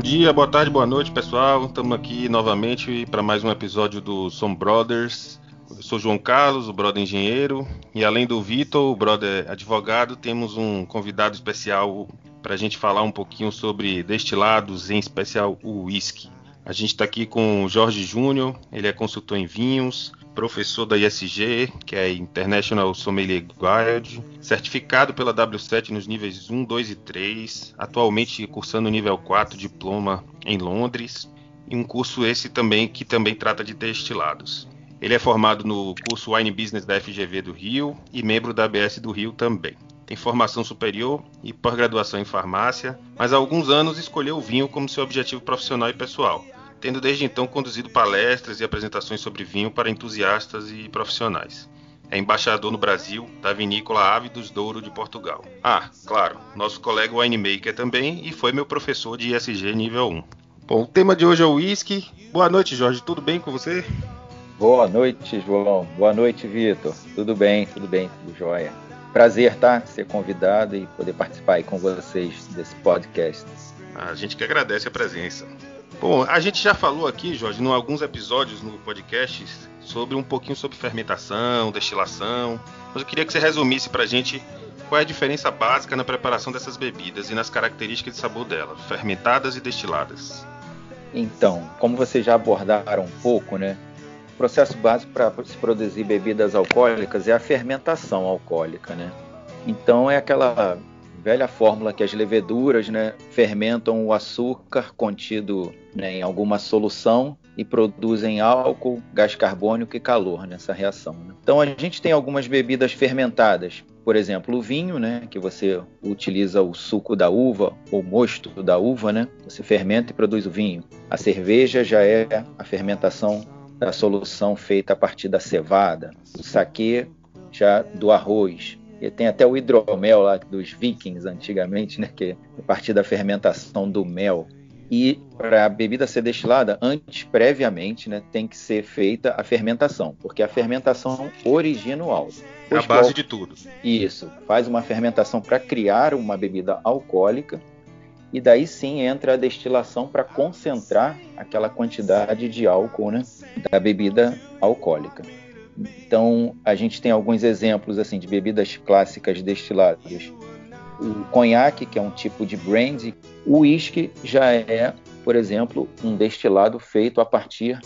Bom dia, boa tarde, boa noite, pessoal. Estamos aqui novamente para mais um episódio do Som Brothers. Eu sou João Carlos, o brother engenheiro, e além do Vitor, o brother advogado, temos um convidado especial para a gente falar um pouquinho sobre destilados, em especial o whisky. A gente está aqui com o Jorge Júnior, ele é consultor em vinhos, professor da ISG, que é International Sommelier Guild, certificado pela W7 nos níveis 1, 2 e 3, atualmente cursando o nível 4, diploma em Londres, e um curso esse também que também trata de destilados. Ele é formado no curso Wine Business da FGV do Rio e membro da ABS do Rio também. Tem formação superior e pós-graduação em farmácia, mas há alguns anos escolheu o vinho como seu objetivo profissional e pessoal tendo desde então conduzido palestras e apresentações sobre vinho para entusiastas e profissionais. É embaixador no Brasil da vinícola Ávidos Douro de Portugal. Ah, claro, nosso colega winemaker também e foi meu professor de ISG nível 1. Bom, o tema de hoje é o whisky. Boa noite, Jorge. Tudo bem com você? Boa noite, João. Boa noite, Vitor. Tudo bem, tudo bem, tudo jóia. Prazer, tá? Ser convidado e poder participar aí com vocês desse podcast. A gente que agradece a presença. Bom, a gente já falou aqui, Jorge, em alguns episódios no podcast sobre um pouquinho sobre fermentação, destilação, mas eu queria que você resumisse para a gente qual é a diferença básica na preparação dessas bebidas e nas características de sabor delas, fermentadas e destiladas. Então, como vocês já abordaram um pouco, né? O processo básico para se produzir bebidas alcoólicas é a fermentação alcoólica, né? Então é aquela velha fórmula que as leveduras né, fermentam o açúcar contido né, em alguma solução e produzem álcool, gás carbônico e calor nessa reação. Né? Então a gente tem algumas bebidas fermentadas, por exemplo, o vinho, né, que você utiliza o suco da uva ou mosto da uva, né, você fermenta e produz o vinho. A cerveja já é a fermentação da solução feita a partir da cevada. O saquê já do arroz. E tem até o hidromel lá dos vikings antigamente, né, que a partir da fermentação do mel. E para a bebida ser destilada, antes, previamente, né, tem que ser feita a fermentação, porque a fermentação origina o álcool. É a base de tudo. Isso, faz uma fermentação para criar uma bebida alcoólica, e daí sim entra a destilação para concentrar aquela quantidade de álcool né, da bebida alcoólica. Então, a gente tem alguns exemplos assim de bebidas clássicas destiladas o conhaque, que é um tipo de brandy, o uísque já é, por exemplo, um destilado feito a partir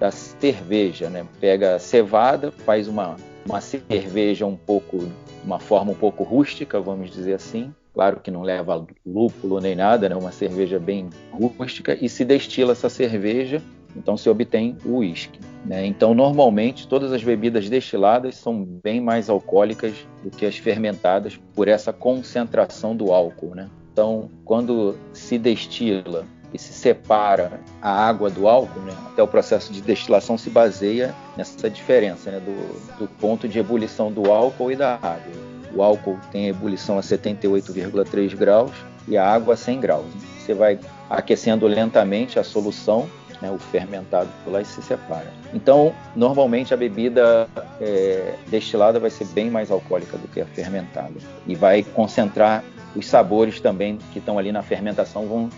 da cerveja, né? Pega a cevada, faz uma, uma cerveja um pouco, uma forma um pouco rústica, vamos dizer assim. Claro que não leva lúpulo nem nada, né? Uma cerveja bem rústica e se destila essa cerveja então se obtém o uísque. Né? Então, normalmente, todas as bebidas destiladas são bem mais alcoólicas do que as fermentadas por essa concentração do álcool. Né? Então, quando se destila e se separa a água do álcool, né? até o processo de destilação se baseia nessa diferença né? do, do ponto de ebulição do álcool e da água. O álcool tem ebulição a 78,3 graus e a água a 100 graus. Você vai aquecendo lentamente a solução né, o fermentado por lá e se separa. Então, normalmente a bebida é, destilada vai ser bem mais alcoólica do que a fermentada e vai concentrar os sabores também que estão ali na fermentação vão,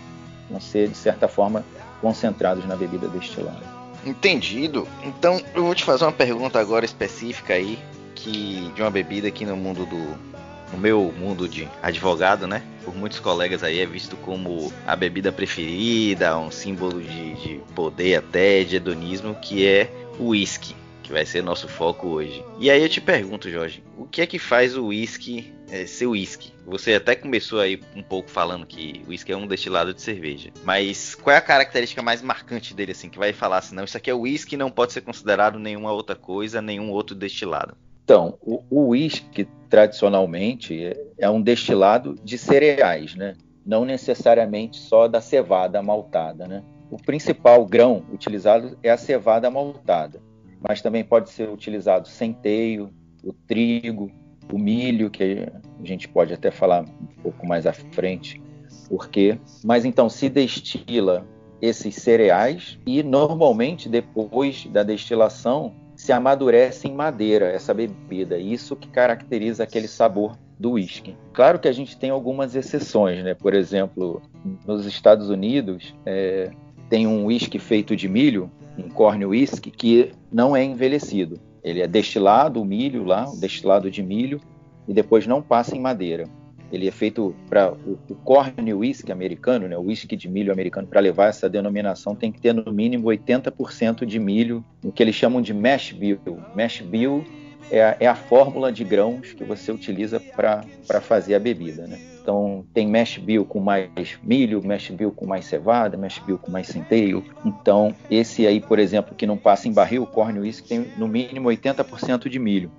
vão ser de certa forma concentrados na bebida destilada. Entendido. Então eu vou te fazer uma pergunta agora específica aí que de uma bebida aqui no mundo do no meu mundo de advogado, né? Por muitos colegas aí é visto como a bebida preferida, um símbolo de, de poder até, de hedonismo, que é o whisky, que vai ser nosso foco hoje. E aí eu te pergunto, Jorge, o que é que faz o whisky é, ser whisky? Você até começou aí um pouco falando que o whisky é um destilado de cerveja, mas qual é a característica mais marcante dele, assim, que vai falar assim, não, isso aqui é whisky não pode ser considerado nenhuma outra coisa, nenhum outro destilado? Então, o uísque, tradicionalmente, é, é um destilado de cereais, né? não necessariamente só da cevada maltada. Né? O principal grão utilizado é a cevada maltada, mas também pode ser utilizado centeio, o trigo, o milho, que a gente pode até falar um pouco mais à frente, por quê. Mas então se destila esses cereais e normalmente depois da destilação se amadurece em madeira essa bebida. Isso que caracteriza aquele sabor do whisky. Claro que a gente tem algumas exceções, né? Por exemplo, nos Estados Unidos é, tem um whisky feito de milho, um corn whisky, que não é envelhecido. Ele é destilado, o milho lá, destilado de milho, e depois não passa em madeira. Ele é feito para o, o corn whisky americano, né, o whisky de milho americano, para levar essa denominação tem que ter no mínimo 80% de milho, o que eles chamam de mash bill. Mash bill é a, é a fórmula de grãos que você utiliza para fazer a bebida. Né? Então tem mash bill com mais milho, mash bill com mais cevada, mash bill com mais centeio. Então esse aí, por exemplo, que não passa em barril, o corn whisky tem no mínimo 80% de milho.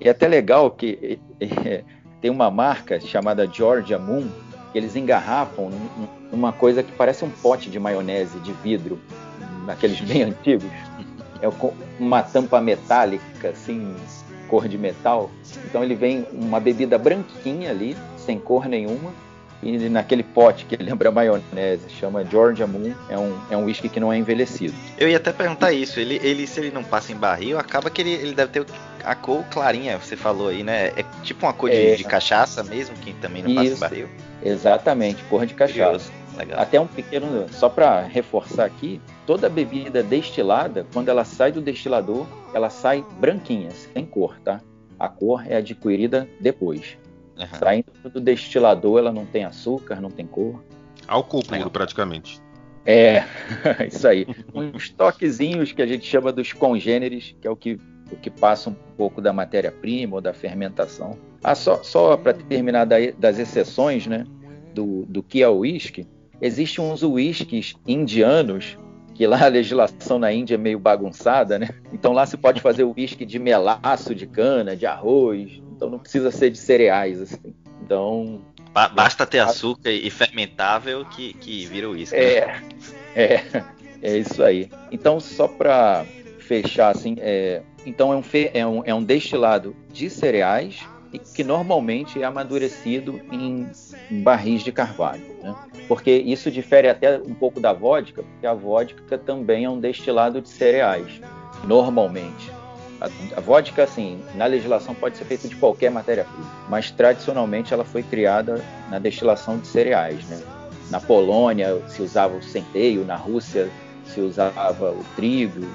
E é até legal que é, tem uma marca chamada Georgia Moon, que eles engarrafam numa coisa que parece um pote de maionese de vidro, naqueles bem antigos. É uma tampa metálica, assim, cor de metal. Então ele vem uma bebida branquinha ali, sem cor nenhuma, e naquele pote que lembra maionese, chama Georgia Moon, é um, é um whisky que não é envelhecido. Eu ia até perguntar isso, ele, ele se ele não passa em barril, acaba que ele, ele deve ter a cor clarinha, você falou aí, né? É tipo uma cor de, é, de cachaça mesmo, que também não isso, passa barril. Exatamente, cor de cachaça. Até um pequeno, só para reforçar aqui, toda bebida destilada, quando ela sai do destilador, ela sai branquinha, sem cor, tá? A cor é adquirida depois. Uhum. Saindo do destilador, ela não tem açúcar, não tem cor. Álcool puro, praticamente. É, isso aí. Uns toquezinhos que a gente chama dos congêneres, que é o que, o que passa um pouco da matéria-prima ou da fermentação. Ah, só, só para terminar das exceções, né, do, do que é o uísque, existem uns uísques indianos que lá a legislação na Índia é meio bagunçada, né? Então lá se pode fazer o uísque de melaço de cana, de arroz, então não precisa ser de cereais, assim. Então. Basta ter açúcar e fermentável que, que vira uísque. É, né? é, é isso aí. Então, só para fechar, assim, é, então é um, é, um, é um destilado de cereais e que normalmente é amadurecido em, barris de carvalho. Né? Porque isso difere até um pouco da vodka, porque a vodka também é um destilado de cereais, normalmente. A, a vodka, assim, na legislação pode ser feita de qualquer matéria-prima, mas tradicionalmente ela foi criada na destilação de cereais, né? Na Polônia se usava o centeio, na Rússia se usava o trigo.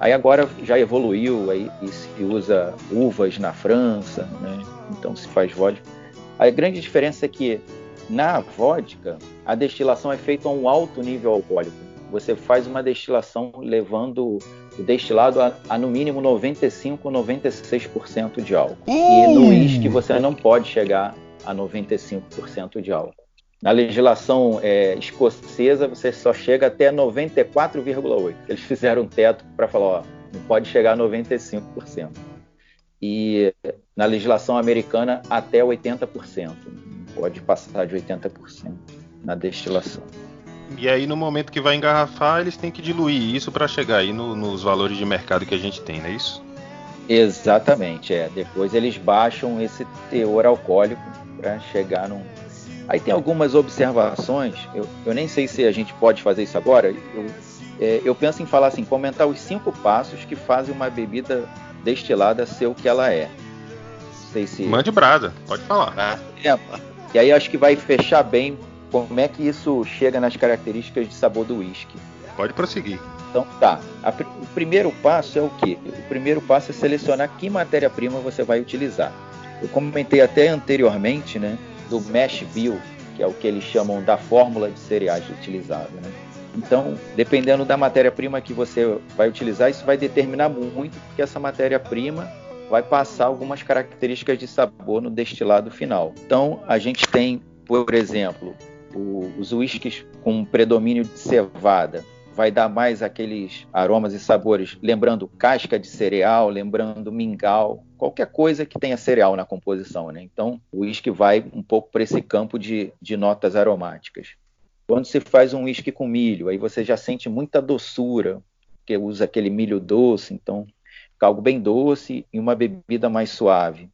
Aí agora já evoluiu aí e se usa uvas na França, né? Então se faz vodka. A grande diferença é que na vodka a destilação é feita a um alto nível alcoólico. Você faz uma destilação levando o destilado a, a no mínimo 95 ou 96% de álcool. Uh! E no uísque você não pode chegar a 95% de álcool. Na legislação é, escocesa você só chega até 94,8%. Eles fizeram um teto para falar, ó, não pode chegar a 95%. E na legislação americana até 80%. Não pode passar de 80% na destilação. E aí, no momento que vai engarrafar, eles têm que diluir isso para chegar aí no, nos valores de mercado que a gente tem, não é isso? Exatamente, é. Depois eles baixam esse teor alcoólico para chegar num. Aí tem algumas observações, eu, eu nem sei se a gente pode fazer isso agora. Eu, é, eu penso em falar assim, comentar os cinco passos que fazem uma bebida destilada ser o que ela é. Não sei se. Mande brada, pode falar. É, e aí acho que vai fechar bem como é que isso chega nas características de sabor do whisky? Pode prosseguir. Então tá. A, o primeiro passo é o quê? O primeiro passo é selecionar que matéria-prima você vai utilizar. Eu comentei até anteriormente, né, do mash bill, que é o que eles chamam da fórmula de cereais utilizada. Né? Então, dependendo da matéria-prima que você vai utilizar, isso vai determinar muito, porque essa matéria-prima vai passar algumas características de sabor no destilado final. Então, a gente tem, por exemplo, o, os uísques com predomínio de cevada vai dar mais aqueles aromas e sabores, lembrando casca de cereal, lembrando mingau, qualquer coisa que tenha cereal na composição, né? Então, o uísque vai um pouco para esse campo de, de notas aromáticas. Quando se faz um uísque com milho, aí você já sente muita doçura, porque usa aquele milho doce, então fica algo bem doce e uma bebida mais suave.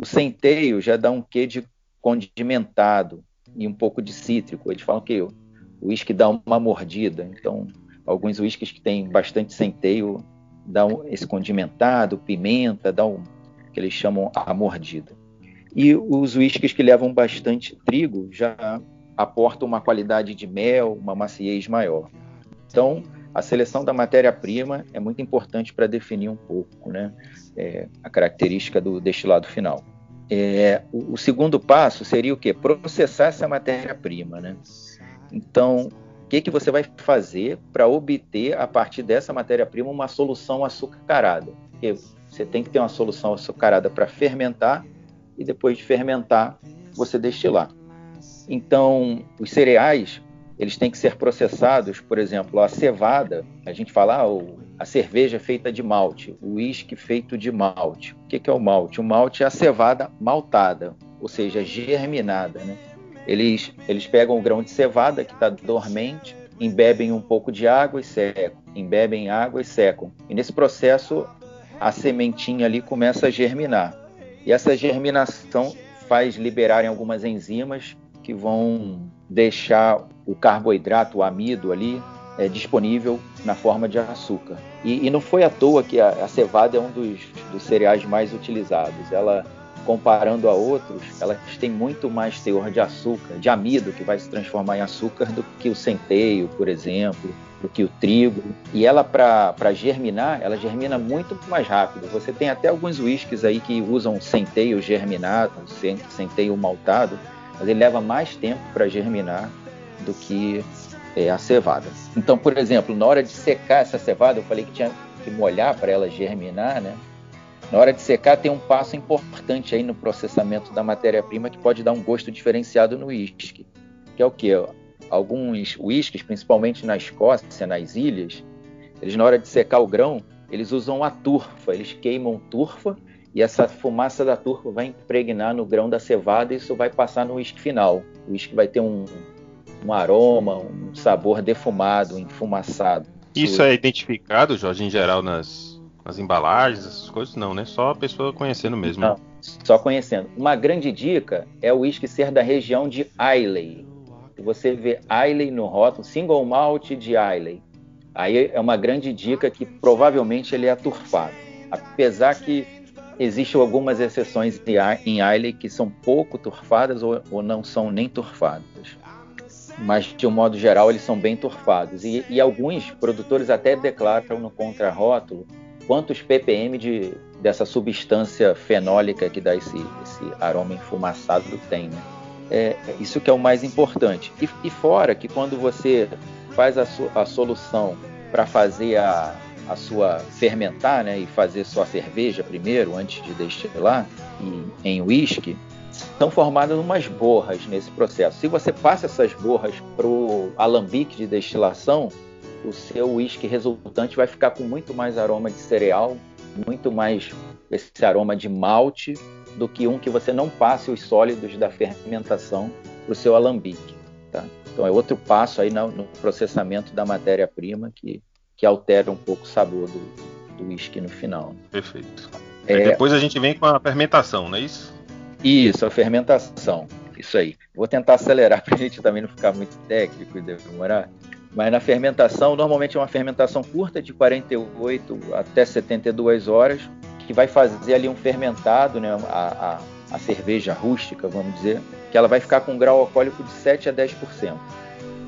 O centeio já dá um quê de condimentado, e um pouco de cítrico. Eles falam que o uísque dá uma mordida. Então, alguns uísques que têm bastante centeio dão esse condimentado, pimenta, dá um que eles chamam a mordida. E os whiskies que levam bastante trigo já aportam uma qualidade de mel, uma maciez maior. Então, a seleção da matéria-prima é muito importante para definir um pouco né, é, a característica do destilado final. É, o, o, segundo passo seria o quê? Processar essa matéria-prima. Né? Então, o que, que você vai fazer para obter, a partir dessa matéria-prima, uma solução açucarada? Porque você tem que ter uma solução açucarada para fermentar e depois de fermentar, você destilar. Então, os cereais, eles têm que ser processados, por exemplo, a cevada, a gente fala ah, a cerveja feita de malte, o uísque feito de malte. O que é o malte? O malte é a cevada maltada, ou seja, germinada. Né? Eles, eles pegam o grão de cevada que está dormente, embebem um pouco de água e secam, embebem água e secam. E nesse processo, a sementinha ali começa a germinar. E essa germinação faz liberarem algumas enzimas que vão deixar o carboidrato, o amido ali, é, disponível na forma de açúcar. E, e, não foi à toa que a, a cevada é um dos, dos, cereais mais utilizados. Ela, comparando a outros, ela tem muito mais teor de açúcar, de amido, que vai se transformar em açúcar, do que o centeio, por exemplo, do que o trigo. E ela, para germinar, ela germina muito mais rápido. Você tem até alguns whiskies aí que usam centeio germinado, centeio maltado, mas ele leva mais tempo para germinar do que é, a cevada. Então, por exemplo, na hora de secar essa cevada, eu falei que tinha que molhar para ela germinar, né? Na hora de secar, tem um passo importante aí no processamento da matéria-prima que pode dar um gosto diferenciado no uísque, que é o que? Alguns uísques, principalmente na Escócia, nas ilhas, eles na hora de secar o grão, eles usam a turfa, eles queimam turfa e essa fumaça da turfa vai impregnar no grão da cevada e isso vai passar no uísque final. O uísque vai ter um, um aroma, um sabor defumado, enfumaçado. Isso é identificado, Jorge, em geral nas, nas embalagens, essas coisas? Não, né? Só a pessoa conhecendo mesmo. Não, só conhecendo. Uma grande dica é o uísque ser da região de Islay. Você vê Islay no rótulo, single malt de Islay, aí é uma grande dica que provavelmente ele é aturfado. Apesar que Existem algumas exceções em Islay que são pouco turfadas ou, ou, não são nem turfadas. Mas, de um modo geral, eles são bem turfados. E, e alguns produtores até declaram no contrarótulo quantos ppm de, dessa substância fenólica que dá esse, esse aroma enfumaçado tem. Né? É, isso que é o mais importante. E, e fora que quando você faz a, a solução para fazer a, a sua fermentar, né, e fazer sua cerveja primeiro, antes de destilar, e, em uísque, são formadas umas borras nesse processo. Se você passa essas borras para o alambique de destilação, o seu uísque resultante vai ficar com muito mais aroma de cereal, muito mais esse aroma de malte, do que um que você não passe os sólidos da fermentação para o seu alambique. Tá? Então é outro passo aí no processamento da matéria-prima que que altera um pouco o sabor do uísque no final. Perfeito. É, depois a gente vem com a fermentação, não é isso? Isso, a fermentação. Isso aí. Vou tentar acelerar para a gente também não ficar muito técnico e demorar. Mas na fermentação, normalmente é uma fermentação curta, de 48 até 72 horas, que vai fazer ali um fermentado, né, a, a, a cerveja rústica, vamos dizer, que ela vai ficar com um grau alcoólico de 7 a 10%.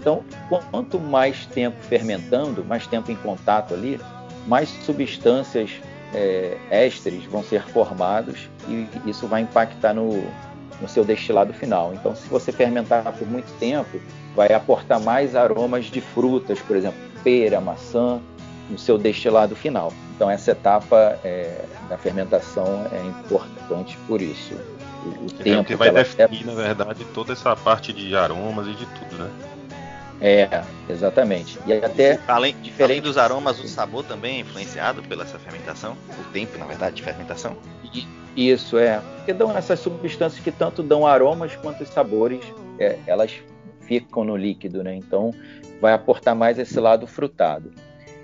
Então, quanto mais tempo fermentando, mais tempo em contato ali, mais substâncias é, ésteres vão ser formados e isso vai impactar no, no seu destilado final. Então, se você fermentar por muito tempo, vai aportar mais aromas de frutas, por exemplo, pera, maçã, no seu destilado final. Então, essa etapa é, da fermentação é importante por isso. O, o tempo que vai definir, na verdade, toda essa parte de aromas e de tudo, né? É, exatamente. E até além, diferente além dos aromas, o sabor também é influenciado pela essa fermentação, o tempo, na verdade, de fermentação. E, isso é, porque dão essas substâncias que tanto dão aromas quanto sabores, é, elas ficam no líquido, né? Então vai aportar mais esse lado frutado.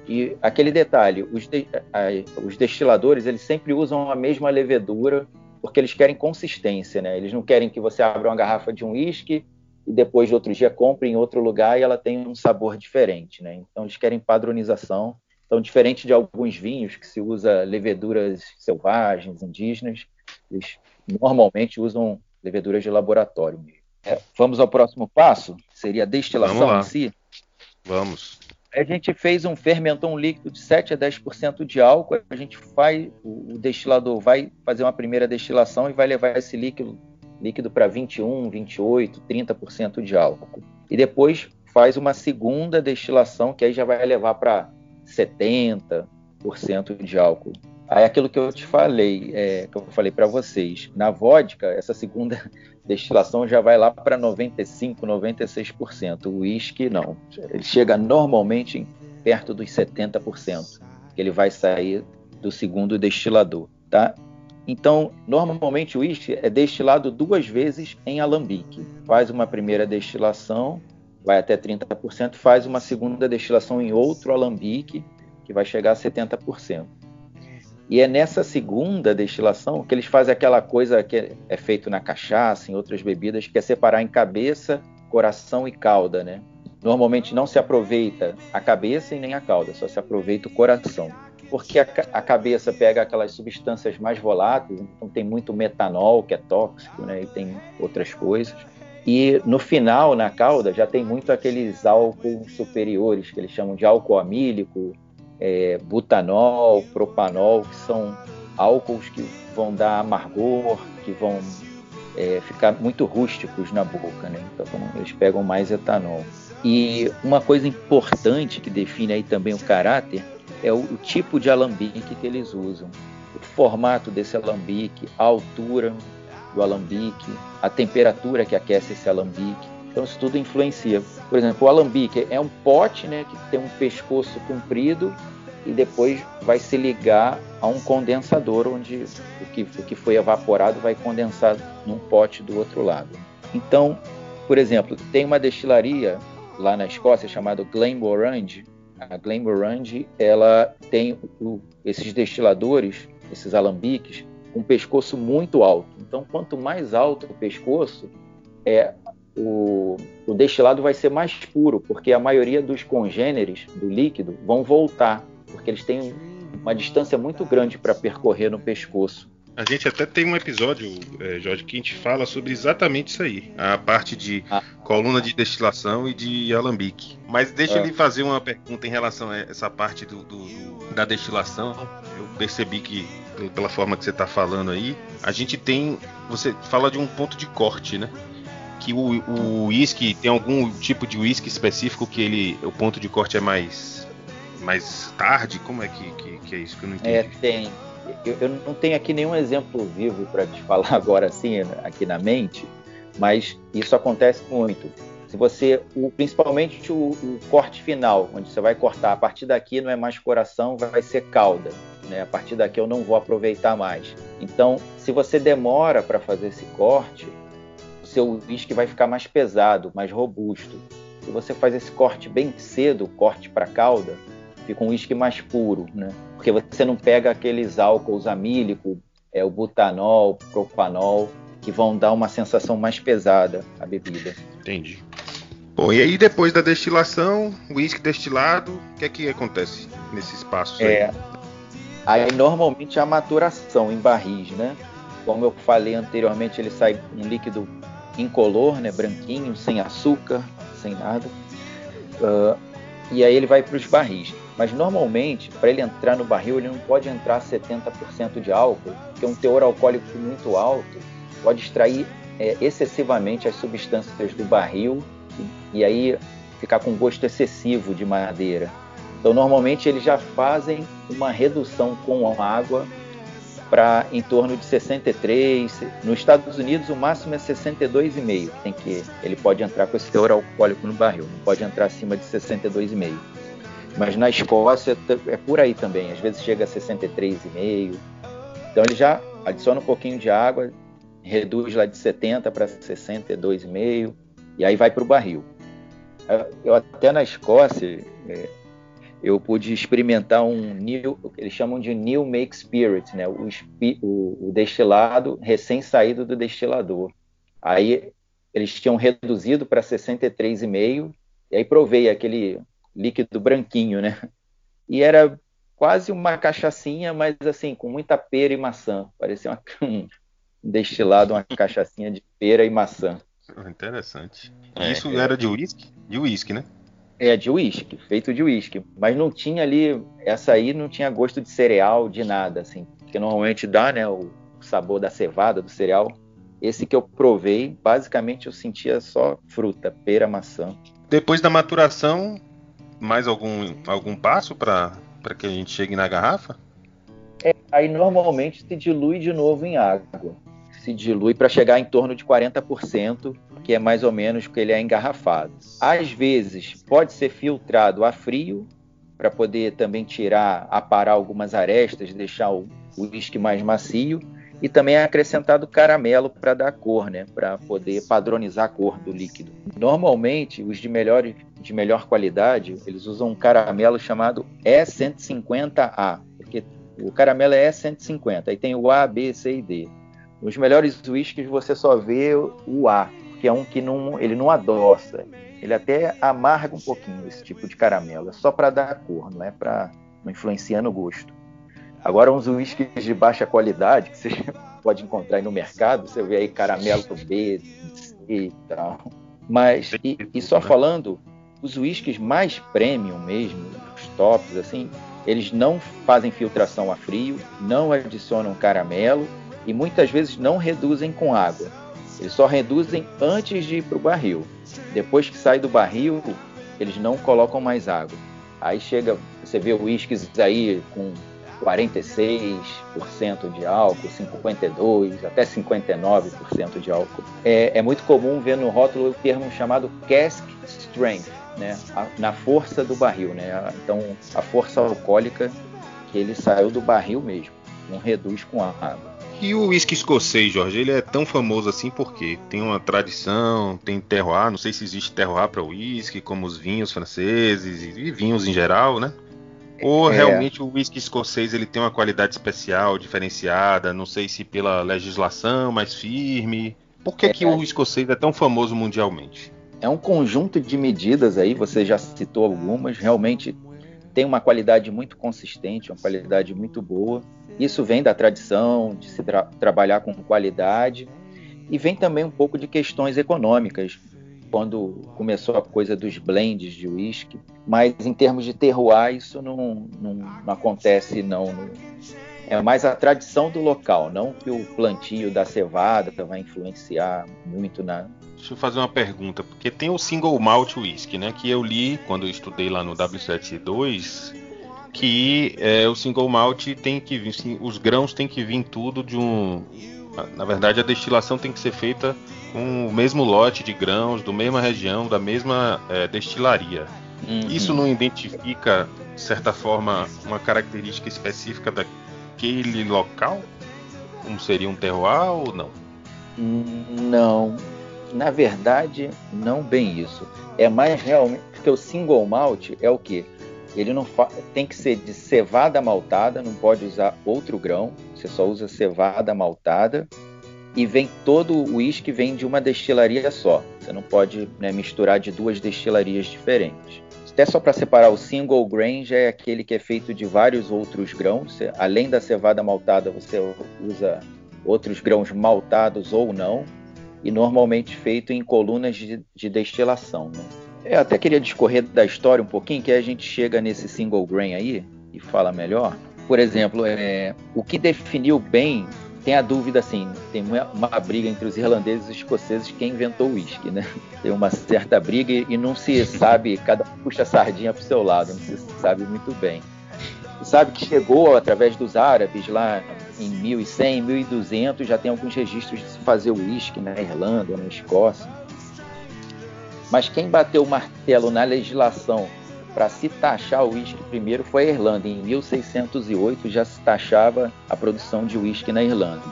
E aquele detalhe, os, de, a, os destiladores eles sempre usam a mesma levedura porque eles querem consistência, né? Eles não querem que você abra uma garrafa de um uísque e depois de outro dia compre em outro lugar e ela tem um sabor diferente, né? Então eles querem padronização. Então, diferente de alguns vinhos que se usa leveduras selvagens, indígenas, eles normalmente usam leveduras de laboratório. É, vamos ao próximo passo? Seria a destilação em si? Vamos. A gente fez um fermentou um líquido de 7 a 10% de álcool. A gente faz, o, o destilador vai fazer uma primeira destilação e vai levar esse líquido, líquido para 21, 28, 30% de álcool. E depois faz uma segunda destilação, que aí já vai levar para 70% de álcool. Aí aquilo que eu te falei, é, que eu falei para vocês, na vodka, essa segunda destilação já vai lá para 95, 96%. O uísque não. Ele chega normalmente perto dos 70%, que ele vai sair do segundo destilador, tá? Então, normalmente o uísque é destilado duas vezes em alambique. Faz uma primeira destilação, vai até 30%, faz uma segunda destilação em outro alambique, que vai chegar a 70%. E é nessa segunda destilação que eles fazem aquela coisa que é feito na cachaça, em outras bebidas, que é separar em cabeça, coração e cauda, né? Normalmente não se aproveita a cabeça e nem a cauda, só se aproveita o coração. Porque a, a cabeça pega aquelas substâncias mais voláteis, então tem muito metanol, que é tóxico, né? E tem outras coisas. E no final, na cauda, já tem muito aqueles álcools superiores, que eles chamam de álcool amílico, é, butanol, propanol, que são álcools que vão dar amargor, que vão é, ficar muito rústicos na boca, né? Então eles pegam mais etanol. E uma coisa importante que define aí também o caráter é o, o tipo de alambique que eles usam. O formato desse alambique, a altura do alambique, a temperatura que aquece esse alambique. Então isso tudo influencia. Por exemplo, o alambique é um pote, né, que tem um pescoço comprido e depois vai se ligar a um condensador onde o que, o que foi evaporado vai condensar num pote do outro lado. Então, por exemplo, tem uma destilaria lá na Escócia chamada Glenmorangie. A Glenmorangie ela tem o, esses destiladores, esses alambiques, um pescoço muito alto. Então, quanto mais alto o pescoço, é o, o destilado vai ser mais puro, porque a maioria dos congêneres do líquido vão voltar porque eles têm uma distância muito grande para percorrer no pescoço. A gente até tem um episódio, é, Jorge, que a gente fala sobre exatamente isso aí, a parte de ah. coluna de destilação e de alambique. Mas deixa é. ele fazer uma pergunta em relação a essa parte do, do, do da destilação. Eu percebi que, pela forma que você está falando aí, a gente tem. Você fala de um ponto de corte, né? Que o uísque tem algum tipo de uísque específico que ele, o ponto de corte é mais mais tarde? Como é que, que, que é isso que eu não entendi? É, tem. Eu, eu não tenho aqui nenhum exemplo vivo para te falar agora assim, aqui na mente, mas isso acontece muito. Se você, o, principalmente o, o, corte final, onde você vai cortar, a partir daqui não é mais coração, vai ser cauda. Né? A partir daqui eu não vou aproveitar mais. Então, se você demora para fazer esse corte, o seu uísque vai ficar mais pesado, mais robusto. Se você faz esse corte bem cedo, corte para cauda, fica um uísque mais puro, né? Porque você não pega aqueles álcools amílico, é, o butanol, o propanol, que vão dar uma sensação mais pesada à bebida. Entendi. Bom, e aí depois da destilação, uísque destilado, o que é que acontece nesse espaço aí? É, aí normalmente a maturação em barris, né? Como eu falei anteriormente, ele sai um líquido incolor, né, branquinho, sem açúcar, sem nada. Uh, e aí ele vai para os barris. Mas normalmente, para ele entrar no barril, ele não pode entrar 70% de álcool, porque um teor alcoólico muito alto pode extrair é, excessivamente as substâncias do barril e, e aí ficar com gosto excessivo de madeira. Então, normalmente eles já fazem uma redução com água para em torno de 63. Nos Estados Unidos, o máximo é 62,5. Tem que ele pode entrar com esse teor alcoólico no barril, não pode entrar acima de 62,5. Mas na Escócia é por aí também, às vezes chega a 63,5. Então ele já adiciona um pouquinho de água, reduz lá de 70 para 62,5 e aí vai para o barril. Eu até na Escócia é, eu pude experimentar um new, eles chamam de new make spirit, né? O, o, o destilado recém saído do destilador. Aí eles tinham reduzido para 63,5 e aí provei aquele líquido branquinho, né? E era quase uma cachaçinha, mas assim, com muita pera e maçã. Parecia uma, destilado uma cachaçinha de pera e maçã. Interessante. É, Isso é. era de uísque? De uísque, né? É, de uísque, feito de uísque. Mas não tinha ali, essa aí não tinha gosto de cereal, de nada, assim. Que normalmente dá, né, o sabor da cevada, do cereal. Esse que eu provei, basicamente eu sentia só fruta, pera, maçã. Depois da maturação, mais algum, algum passo para que a gente chegue na garrafa? É, aí normalmente se dilui de novo em água. Se dilui para chegar em torno de 40%, que é mais ou menos que ele é engarrafado. Às vezes pode ser filtrado a frio para poder também tirar, aparar algumas arestas, deixar o uísque mais macio e também é acrescentado caramelo para dar cor, né, para poder padronizar a cor do líquido. Normalmente, os de melhor, de melhor qualidade, eles usam um caramelo chamado E150A, porque o caramelo é E150, aí tem o A, B, C e D. Nos melhores whiskies você só vê o A, que é um que não, ele não adoça. Ele até amarga um pouquinho esse tipo de caramelo, é só para dar cor, não é para não influenciar no gosto. Agora, uns whiskies de baixa qualidade que você pode encontrar aí no mercado, você vê aí caramelo B, C e tal. Mas, e, e só falando, os whiskies mais premium mesmo, os tops, assim, eles não fazem filtração a frio, não adicionam caramelo e muitas vezes não reduzem com água. Eles só reduzem antes de ir para o barril. Depois que sai do barril, eles não colocam mais água. Aí chega, você vê whiskies aí com 46% de álcool, 52%, até 59% de álcool. É, é, muito comum ver no rótulo o termo chamado cask strength, né? A, na força do barril. Né? Então, a força alcoólica que ele saiu do barril mesmo, não reduz com água. E o uísque escocês, Jorge, ele é tão famoso assim porque tem uma tradição, tem terroir, não sei se existe terroir para uísque, como os vinhos franceses e vinhos em geral, né? Ou é. realmente o whisky escocês ele tem uma qualidade especial, diferenciada, não sei se pela legislação mais firme. Por que, é, que o escocês é tão famoso mundialmente? É um conjunto de medidas aí, você já citou algumas, realmente tem uma qualidade muito consistente, uma qualidade muito boa. Isso vem da tradição de se tra trabalhar com qualidade e vem também um pouco de questões econômicas quando começou a coisa dos blends de whisky, mas em termos de terroir isso não, não, não acontece não. é mais a tradição do local, não que o plantio da cevada vai influenciar muito na. Deixa eu fazer uma pergunta, porque tem o single malt whisky, né? Que eu li quando eu estudei lá no W72, que é, o single malt tem que vir, os grãos tem que vir tudo de um na verdade, a destilação tem que ser feita com o mesmo lote de grãos, do mesma região, da mesma é, destilaria. Uhum. Isso não identifica, de certa forma, uma característica específica daquele local? Como seria um terroir ou não? Não. Na verdade, não bem isso. É mais realmente. Porque o single malt é o que? Ele não fa... tem que ser de cevada maltada, não pode usar outro grão. Você só usa cevada maltada e vem todo o uísque vem de uma destilaria só. Você não pode né, misturar de duas destilarias diferentes. Até só para separar, o single grain já é aquele que é feito de vários outros grãos. Além da cevada maltada, você usa outros grãos maltados ou não, e normalmente feito em colunas de, de destilação. Né? Eu até queria discorrer da história um pouquinho, que a gente chega nesse single grain aí e fala melhor por exemplo, é, o que definiu bem, tem a dúvida assim, tem uma, briga entre os irlandeses e os escoceses quem inventou o uísque, né? Tem uma certa briga e não se sabe, cada um puxa a sardinha para o seu lado, não se sabe muito bem. Sabe que chegou através dos árabes lá em 1100, 1200, já tem alguns registros de se fazer uísque na Irlanda, na Escócia. Mas quem bateu o martelo na legislação para se taxar o uísque primeiro foi a Irlanda. Em 1608 já se taxava a produção de uísque na Irlanda.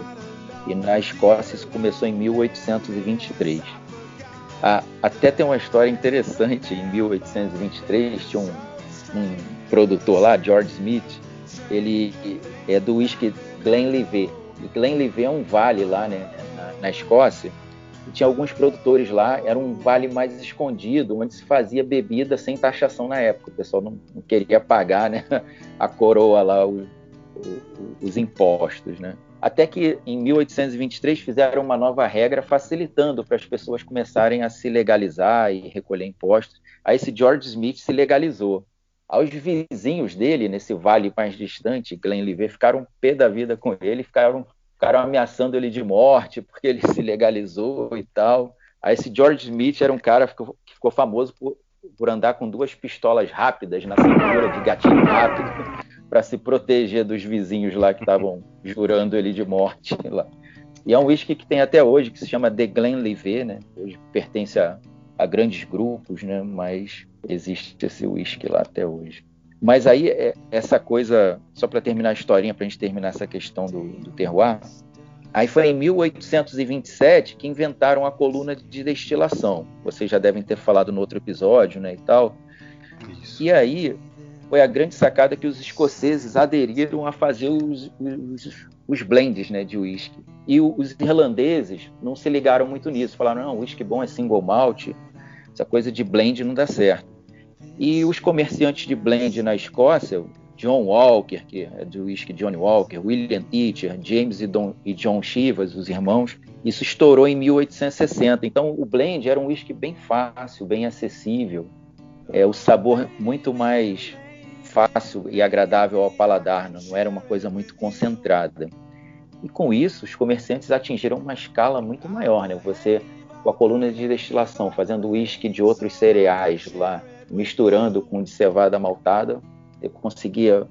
E na Escócia isso começou em 1823. Ah, até tem uma história interessante. Em 1823 tinha um, um produtor lá, George Smith, ele é do uísque Glenlivet. E Glenlivet é um vale lá né, na, na Escócia tinha alguns produtores lá, era um vale mais escondido, onde se fazia bebida sem taxação na época. O pessoal não, não queria pagar né, a coroa lá, o, o, os impostos. Né? Até que em 1823 fizeram uma nova regra facilitando para as pessoas começarem a se legalizar e recolher impostos. Aí esse George Smith se legalizou. Aos vizinhos dele, nesse vale mais distante, Glenlivet, ficaram pé da vida com ele, ficaram, ficaram ameaçando ele de morte porque ele se legalizou e tal. Aí esse George Smith era um cara que ficou, que ficou famoso por, por andar com duas pistolas rápidas na cintura, de gatilho rápido, para se proteger dos vizinhos lá que estavam jurando ele de morte lá. E é um whisky que tem até hoje, que se chama The Glenlivet, né? Hoje pertence a, a grandes grupos, né? Mas existe esse whisky lá até hoje. Mas aí, é, essa coisa, só para terminar a historinha, para a gente terminar essa questão do, do terroir, Aí foi em 1827 que inventaram a coluna de destilação. Vocês já devem ter falado no outro episódio, né, e tal. Isso. E aí foi a grande sacada que os escoceses aderiram a fazer os, os, os blends, né, de whisky. E os irlandeses não se ligaram muito nisso. Falaram, não, whisky bom é single malt, essa coisa de blend não dá certo. E os comerciantes de blend na Escócia, John Walker, que é do whisky Johnny Walker, William Teacher, James e, Don, e John Chivas, os irmãos. Isso estourou em 1860. Então o blend era um whisky bem fácil, bem acessível, é o sabor muito mais fácil e agradável ao paladar, não era uma coisa muito concentrada. E com isso, os comerciantes atingiram uma escala muito maior, né? Você com a coluna de destilação, fazendo uísque de outros cereais lá, misturando com de cevada maltada, eu conseguia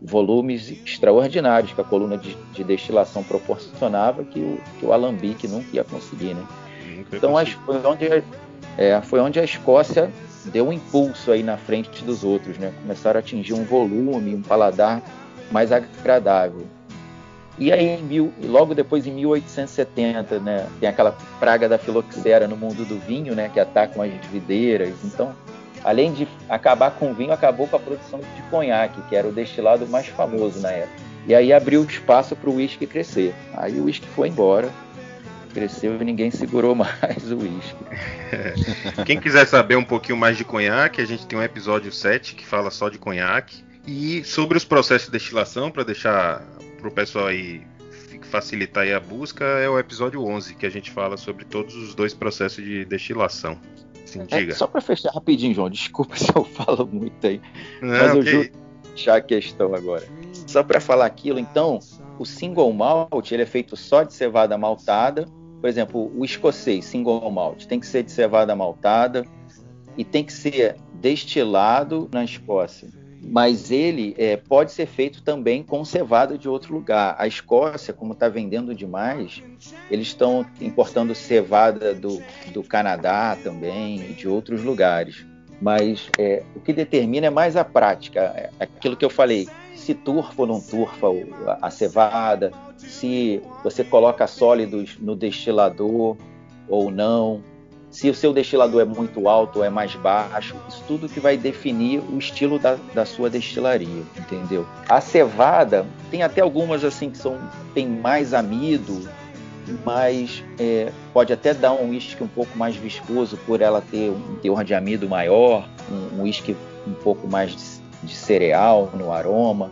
volumes extraordinários que a coluna de, de destilação proporcionava que o, que o alambique nunca ia conseguir, né? então foi onde, é, foi onde a Escócia deu um impulso aí na frente dos outros, né? Começaram a atingir um volume, um paladar mais agradável. E aí, mil, logo depois, em 1870, né, tem aquela praga da filoxera no mundo do vinho, né, que atacam as videiras. Então, além de acabar com o vinho, acabou com a produção de conhaque, que era o destilado mais famoso na época. E aí abriu espaço para o uísque crescer. Aí o uísque foi embora, cresceu e ninguém segurou mais o uísque. Quem quiser saber um pouquinho mais de conhaque, a gente tem um episódio 7 que fala só de conhaque. E sobre os processos de destilação, para deixar para o pessoal aí facilitar aí a busca, é o episódio 11, que a gente fala sobre todos os dois processos de destilação. Sim, é, só para fechar rapidinho, João, desculpa se eu falo muito aí, Não, mas eu okay. juro fechar a questão agora. Só para falar aquilo, então, o single malt ele é feito só de cevada maltada. Por exemplo, o escocês single malt tem que ser de cevada maltada e tem que ser destilado na Escócia mas ele é, pode ser feito também com cevada de outro lugar. A Escócia, como está vendendo demais, eles estão importando cevada do, do Canadá também e de outros lugares. Mas é, o que determina é mais a prática, é aquilo que eu falei, se turfa ou não turfa a cevada, se você coloca sólidos no destilador ou não, se o seu destilador é muito alto ou é mais baixo, isso tudo que vai definir o estilo da, da sua destilaria, entendeu? A cevada tem até algumas assim que são tem mais amido, mas é, pode até dar um uísque um pouco mais viscoso por ela ter um teor de amido maior, um uísque um pouco mais de, de cereal no aroma,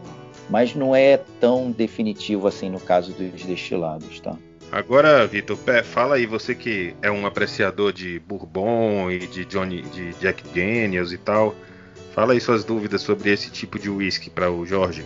mas não é tão definitivo assim no caso dos destilados, tá? Agora, Vitor, fala aí, você que é um apreciador de Bourbon e de Johnny, de Jack Daniels e tal, fala aí suas dúvidas sobre esse tipo de whisky para o Jorge.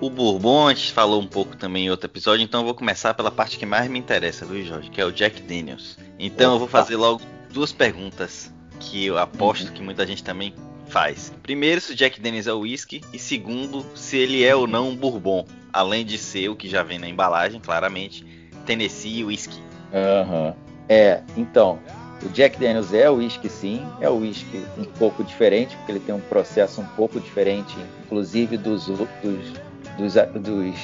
O Bourbon a gente falou um pouco também em outro episódio, então eu vou começar pela parte que mais me interessa, viu, Jorge, que é o Jack Daniels. Então eu vou fazer logo duas perguntas que eu aposto que muita gente também faz. Primeiro, se o Jack Daniels é o whisky, e segundo, se ele é ou não um Bourbon, além de ser o que já vem na embalagem, claramente Tennessee Whiskey. Uhum. É, então, o Jack Daniels é whisky sim, é o whisky um pouco diferente, porque ele tem um processo um pouco diferente, inclusive dos, dos, dos, dos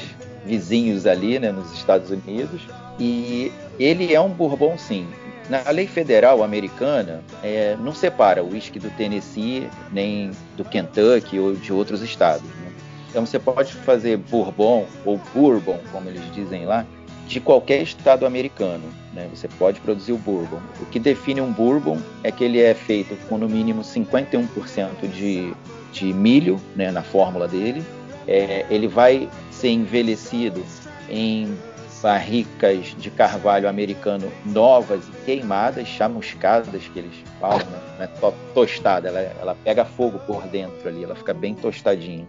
vizinhos ali, né, nos Estados Unidos. E ele é um bourbon sim. Na lei federal americana, é, não separa o whisky do Tennessee nem do Kentucky ou de outros estados. Né? Então você pode fazer bourbon ou bourbon, como eles dizem lá, de qualquer estado americano. Né? Você pode produzir o bourbon. O que define um bourbon é que ele é feito com no mínimo 51% de, de milho né, na fórmula dele. É, ele vai ser envelhecido em barricas de carvalho americano novas e queimadas, chamuscadas, que eles falam, né? é tostada, ela, ela pega fogo por dentro ali, ela fica bem tostadinha.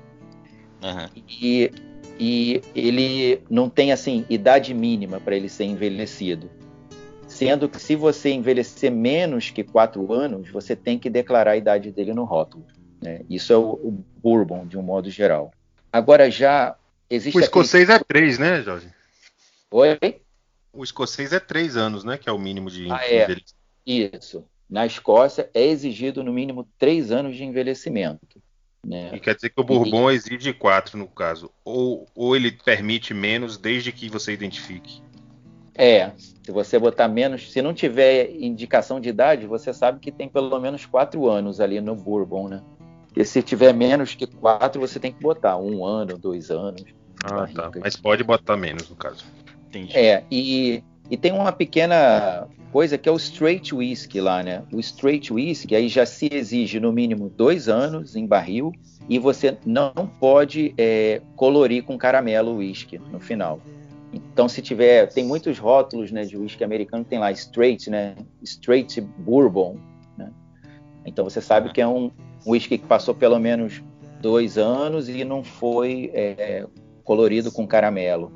Uhum. E, e ele não tem assim idade mínima para ele ser envelhecido. Sendo que se você envelhecer menos que 4 anos, você tem que declarar a idade dele no rótulo. Né? Isso é o, o bourbon, de um modo geral. Agora já existe. O escocês aquele... é 3, né, Jorge? Oi? O escocês é 3 anos, né? Que é o mínimo de ah, é. Isso. Na Escócia é exigido no mínimo 3 anos de envelhecimento. Né? E quer dizer que o Bourbon e... exige 4 no caso. Ou, ou ele permite menos desde que você identifique. É, se você botar menos, se não tiver indicação de idade, você sabe que tem pelo menos quatro anos ali no Bourbon, né? E se tiver menos que quatro, você tem que botar um ano, dois anos. Ah, tá. Mas pode botar menos no caso. Entendi. É, e, e tem uma pequena coisa que é o straight whisky lá, né? O straight whisky aí já se exige no mínimo dois anos em barril e você não pode é, colorir com caramelo o whisky no final. Então, se tiver, tem muitos rótulos né, de whisky americano tem lá straight, né? Straight bourbon. Né? Então você sabe que é um whisky que passou pelo menos dois anos e não foi é, colorido com caramelo.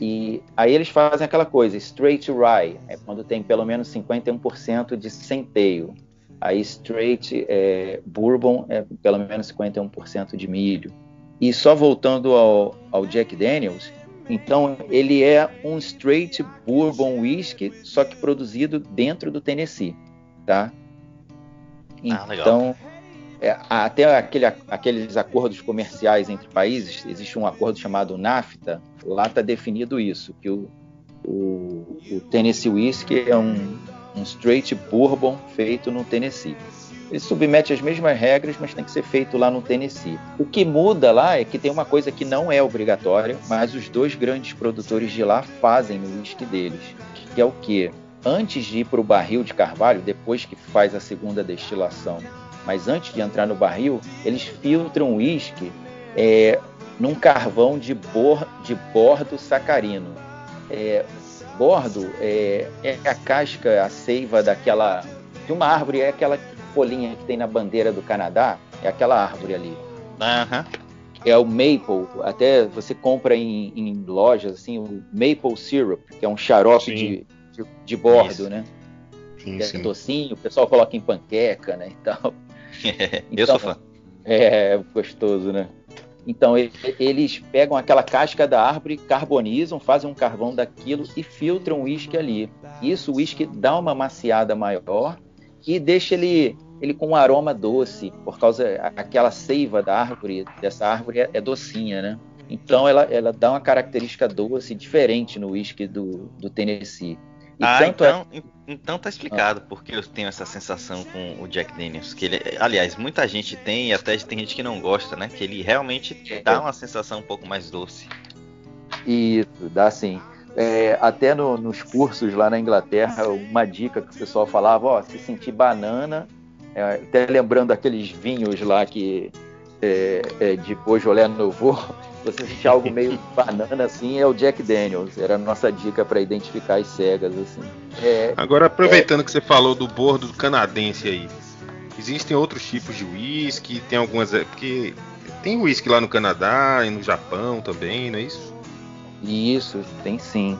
E aí eles fazem aquela coisa, straight rye, é quando tem pelo menos 51% de centeio. Aí straight é, bourbon é pelo menos 51% de milho. E só voltando ao, ao Jack Daniels, então, ele é um straight bourbon whisky, só que produzido dentro do Tennessee, tá? Ah, então, é, até aquele, aqueles acordos comerciais entre países, existe um acordo chamado NAFTA, lá está definido isso, que o, o, o Tennessee Whisky é um, um straight bourbon feito no Tennessee. Ele submete as mesmas regras, mas tem que ser feito lá no Tennessee. O que muda lá é que tem uma coisa que não é obrigatória, mas os dois grandes produtores de lá fazem no whisky deles, que é o que? Antes de ir para o barril de carvalho, depois que faz a segunda destilação, mas antes de entrar no barril, eles filtram o uísque é, num carvão de, bor, de bordo sacarino. É, bordo é, é, a casca, a seiva daquela de uma árvore, é aquela folhinha que tem na bandeira do Canadá é aquela árvore ali. Uhum. É o maple, até você compra em, em, lojas assim, o maple syrup, que é um xarope de, de, de, bordo, Isso. né? Sim, é sim. docinho, o pessoal coloca em panqueca, né? Então, Eu sou fã. É, gostoso, né? Então, eles pegam aquela casca da árvore, carbonizam, fazem um carvão daquilo e filtram o uísque ali. Isso, o uísque dá uma maciada maior e deixa ele ele com um aroma doce, por causa aquela seiva da árvore, dessa árvore é, é docinha, né? Então ela, ela dá uma característica doce diferente no whisky do, do Tennessee. E ah, é então, é... então tá explicado ah. porque eu tenho essa sensação com o Jack Daniels. Que ele, aliás, muita gente tem e até tem gente que não gosta, né? Que ele realmente é. dá uma sensação um pouco mais doce. Isso, dá sim. É, até no, nos cursos lá na Inglaterra, uma dica que o pessoal falava, ó, se sentir banana, é, até lembrando aqueles vinhos lá que é, é, de Beaujolais Nouveau, você sentir algo meio banana assim, é o Jack Daniels. Era a nossa dica para identificar as cegas assim. É, Agora aproveitando é, que você falou do bordo canadense aí, existem outros tipos de whisky, tem algumas é, porque tem whisky lá no Canadá e no Japão também, não é isso? Isso, tem sim.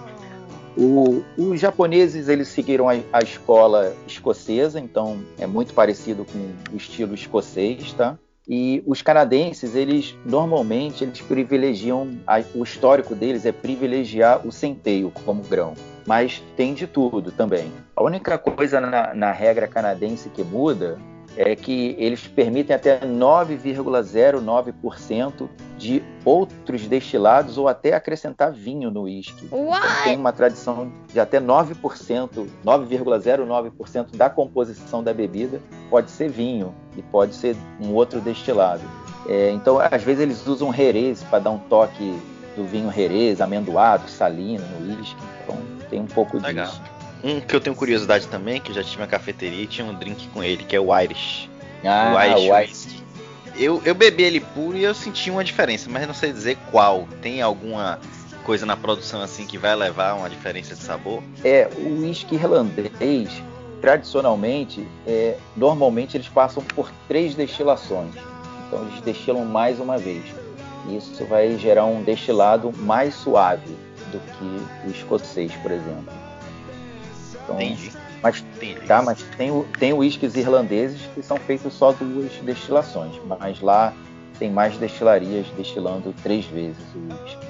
O, os japoneses eles seguiram a, a, escola escocesa, então é muito parecido com o estilo escocês, tá? E os canadenses eles normalmente eles privilegiam o histórico deles é privilegiar o centeio como grão, mas tem de tudo também. A única coisa na, na regra canadense que muda é que eles permitem até 9,09% de outros destilados ou até acrescentar vinho no uísque. Então, tem uma tradição de até 9%, 9,09% da composição da bebida pode ser vinho e pode ser um outro destilado. É, então, às vezes eles usam herês para dar um toque do vinho herês, amendoado, salino no uísque. Então, tem um pouco Legal. disso. Um que eu tenho curiosidade também, que eu já tive uma cafeteria e tinha um drink com ele, que é o Irish. Ah, o Irish. O Irish. Eu, eu bebi ele puro e eu senti uma diferença, mas não sei dizer qual. Tem alguma coisa na produção assim que vai levar a uma diferença de sabor? É, o uísque irlandês, tradicionalmente, é, normalmente eles passam por três destilações. Então eles destilam mais uma vez. Isso vai gerar um destilado mais suave do que o escocês, por exemplo. Então, Entendi. Mas, Entendi. Tá, mas tem, tem uísques irlandeses que são feitos só duas destilações, mas lá tem mais destilarias destilando três vezes o uísque.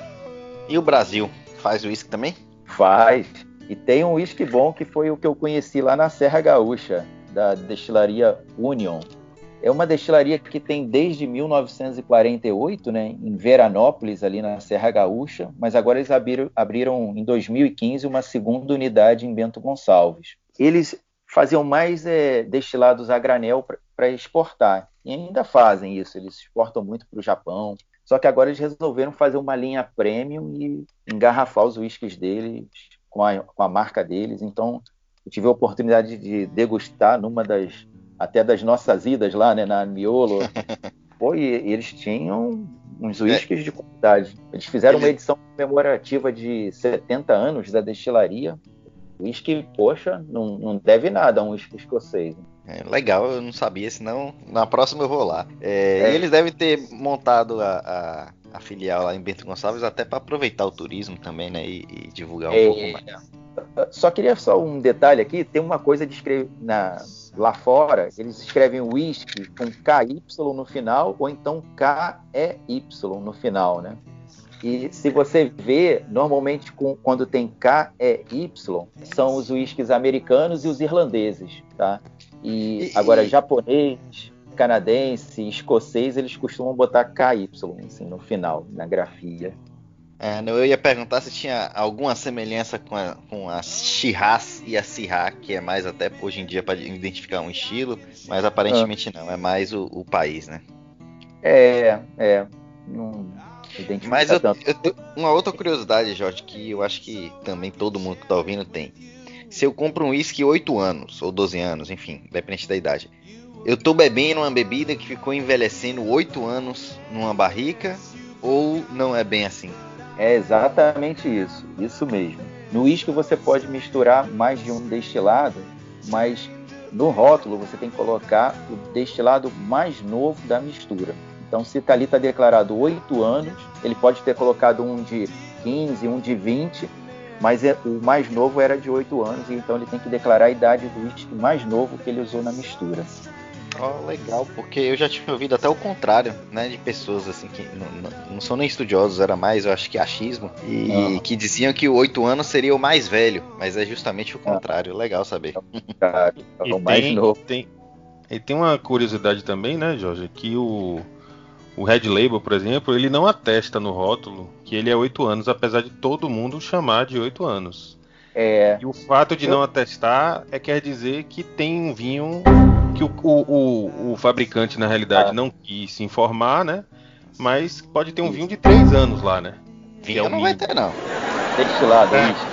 E o Brasil faz uísque também? Faz. E tem um uísque bom que foi o que eu conheci lá na Serra Gaúcha, da destilaria Union. É uma destilaria que tem desde 1948, né, em Veranópolis, ali na Serra Gaúcha, mas agora eles abriram, abriram em 2015 uma segunda unidade em Bento Gonçalves. Eles faziam mais é, destilados a granel para exportar, e ainda fazem isso, eles exportam muito para o Japão, só que agora eles resolveram fazer uma linha premium e engarrafar os whiskies deles com a, com a marca deles. Então, eu tive a oportunidade de degustar numa das até das nossas idas lá, né, na Miolo. Pô, e, eles tinham uns whiskies é. de qualidade. Eles fizeram Ele... uma edição comemorativa de 70 anos da destilaria. Whisky, poxa, não, não deve nada a um whisky escocês. É, legal, eu não sabia, senão na próxima eu vou lá. É, é. E eles devem ter montado a, a, a, filial lá em Bento Gonçalves até para aproveitar o turismo também, né? E, e divulgar um é, pouco mais. Só queria só um detalhe aqui, tem uma coisa de escrever na, lá fora, eles escrevem whisky com KY no final ou então KEY no final, né? E se você vê, normalmente com, quando tem K, E, Y, são os whiskies americanos e os irlandeses, tá? E agora japonês, canadense, escocês, eles costumam botar KY assim, no final, na grafia. É, eu ia perguntar se tinha alguma semelhança com a, com a Shiraz e a Syrah, que é mais até hoje em dia para identificar um estilo, mas aparentemente ah. não, é mais o, o, país, né? É, é. Não mas eu. Eu, uma outra curiosidade, Jorge, que eu acho que também todo mundo que está ouvindo tem. Se eu compro um uísque 8 anos, ou 12 anos, enfim, dependente da idade, eu tô bebendo uma bebida que ficou envelhecendo 8 anos numa barrica, ou não é bem assim? É exatamente isso, isso mesmo. No uísque você pode misturar mais de um destilado, mas no rótulo você tem que colocar o destilado mais novo da mistura. Então, se ali está declarado 8 anos, ele pode ter colocado um de 15, um de 20, mas é, o mais novo era de 8 anos, então ele tem que declarar a idade do uísque mais novo que ele usou na mistura. Oh, legal, porque eu já tinha ouvido até o contrário, né, de pessoas assim que não, não, não são nem estudiosos, era mais, eu acho que achismo, e uhum. que diziam que o 8 anos seria o mais velho, mas é justamente o contrário. Legal saber. É o mais tem, novo. Tem, e tem uma curiosidade também, né, Jorge, que o o Red Label, por exemplo, ele não atesta no rótulo que ele é 8 anos, apesar de todo mundo chamar de 8 anos. É... E o fato de não atestar é quer dizer que tem um vinho que o, o, o, o fabricante, na realidade, ah. não quis se informar, né? Mas pode ter um vinho de 3 anos lá, né? Vinho é não vai ter, não. Destilado, é isso.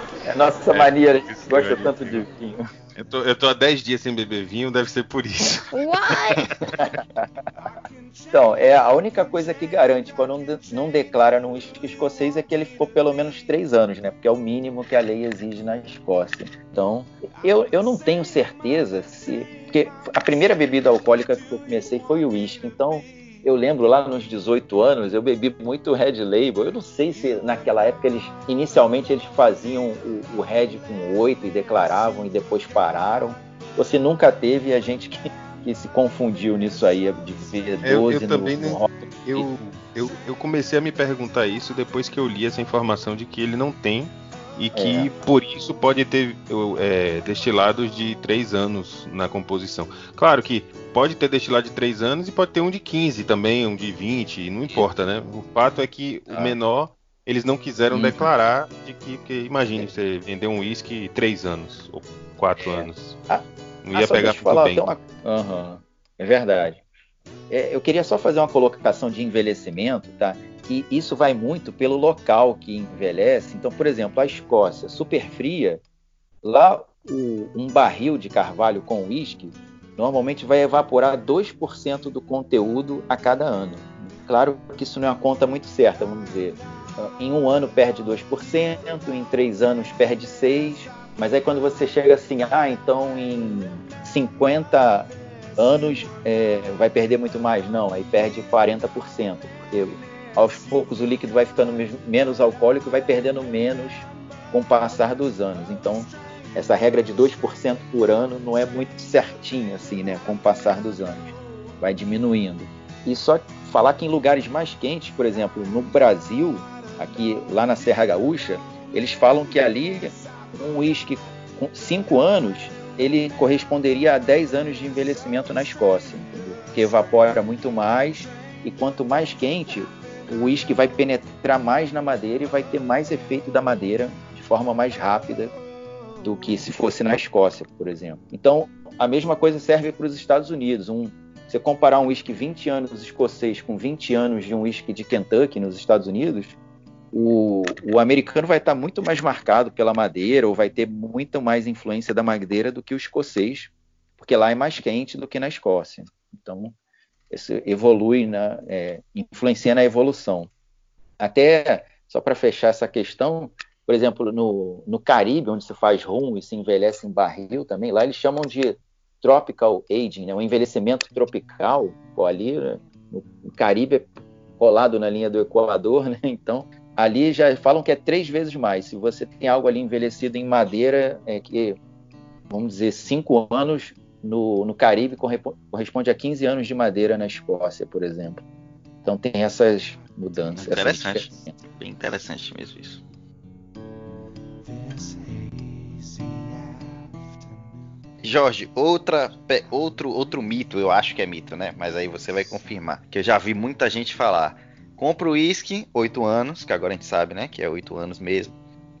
nossa é, mania, a gente gosta tanto de vinho. Eu tô, eu tô há 10 dias sem beber vinho, deve ser por isso. então, é a única coisa que garante quando não, não declara no escocês é que ele ficou pelo menos 3 anos, né? Porque é o mínimo que a lei exige na Escócia. Então, eu, eu não tenho certeza se. Porque a primeira bebida alcoólica que eu comecei foi o uísque, então eu lembro lá nos 18 anos, eu bebi muito Red Label. Eu não sei se naquela época eles, inicialmente, eles faziam o, o Red com 8 e declaravam e depois pararam. Você nunca teve a gente que, que se confundiu nisso aí, de ver 12 eu, eu também no, no eu, eu, eu comecei a me perguntar isso depois que eu li essa informação de que ele não tem e que é. por isso pode ter é, destilados de 3 anos na composição. Claro que pode ter destilado de 3 anos e pode ter um de 15 também, um de 20, não importa, né? O fato é que ah. o menor eles não quiseram uhum. declarar de que, porque imagine você vender um uísque 3 anos ou 4 é. anos. Ah, não ia ah, pegar tudo bem. Uma... Uhum. É verdade. É, eu queria só fazer uma colocação de envelhecimento, tá? E isso vai muito pelo local que envelhece. Então, por exemplo, a Escócia, super fria, lá o, um barril de carvalho com uísque normalmente vai evaporar 2% do conteúdo a cada ano. Claro que isso não é uma conta muito certa, vamos dizer. em um ano perde 2%, em três anos perde 6%, mas aí quando você chega assim, ah, então em 50 anos é, vai perder muito mais. Não, aí perde 40%, porque aos poucos o líquido vai ficando menos alcoólico e vai perdendo menos com o passar dos anos. Então, essa regra de 2% por ano não é muito certinha assim, né, com o passar dos anos. Vai diminuindo. E só falar que em lugares mais quentes, por exemplo, no Brasil, aqui lá na Serra Gaúcha, eles falam que ali um uísque com 5 anos ele corresponderia a 10 anos de envelhecimento na Escócia, entendeu? porque evapora muito mais e quanto mais quente, o uísque vai penetrar mais na madeira e vai ter mais efeito da madeira de forma mais rápida do que se fosse na Escócia, por exemplo. Então, a mesma coisa serve para os Estados Unidos. Um, você comparar um uísque 20 anos escocês com 20 anos de um uísque de Kentucky nos Estados Unidos, o, o, americano vai estar muito mais marcado pela madeira ou vai ter muito mais influência da madeira do que o escocês, porque lá é mais quente do que na Escócia. Então, isso evolui, na, é, influencia na evolução. Até, só para fechar essa questão, por exemplo, no, no Caribe, onde se faz rum e se envelhece em barril também, lá eles chamam de tropical aging, né, um envelhecimento tropical, ali né, no Caribe é colado na linha do Equador, né, então ali já falam que é três vezes mais. Se você tem algo ali envelhecido em madeira, é que, vamos dizer, cinco anos no, no Caribe corresponde a 15 anos de madeira na Escócia, por exemplo. Então tem essas mudanças. Interessante. Essas Bem interessante mesmo isso. Jorge, outra, outro, outro mito, eu acho que é mito, né? Mas aí você vai confirmar. Que eu já vi muita gente falar compra o uísque, 8 anos, que agora a gente sabe, né? Que é 8 anos mesmo.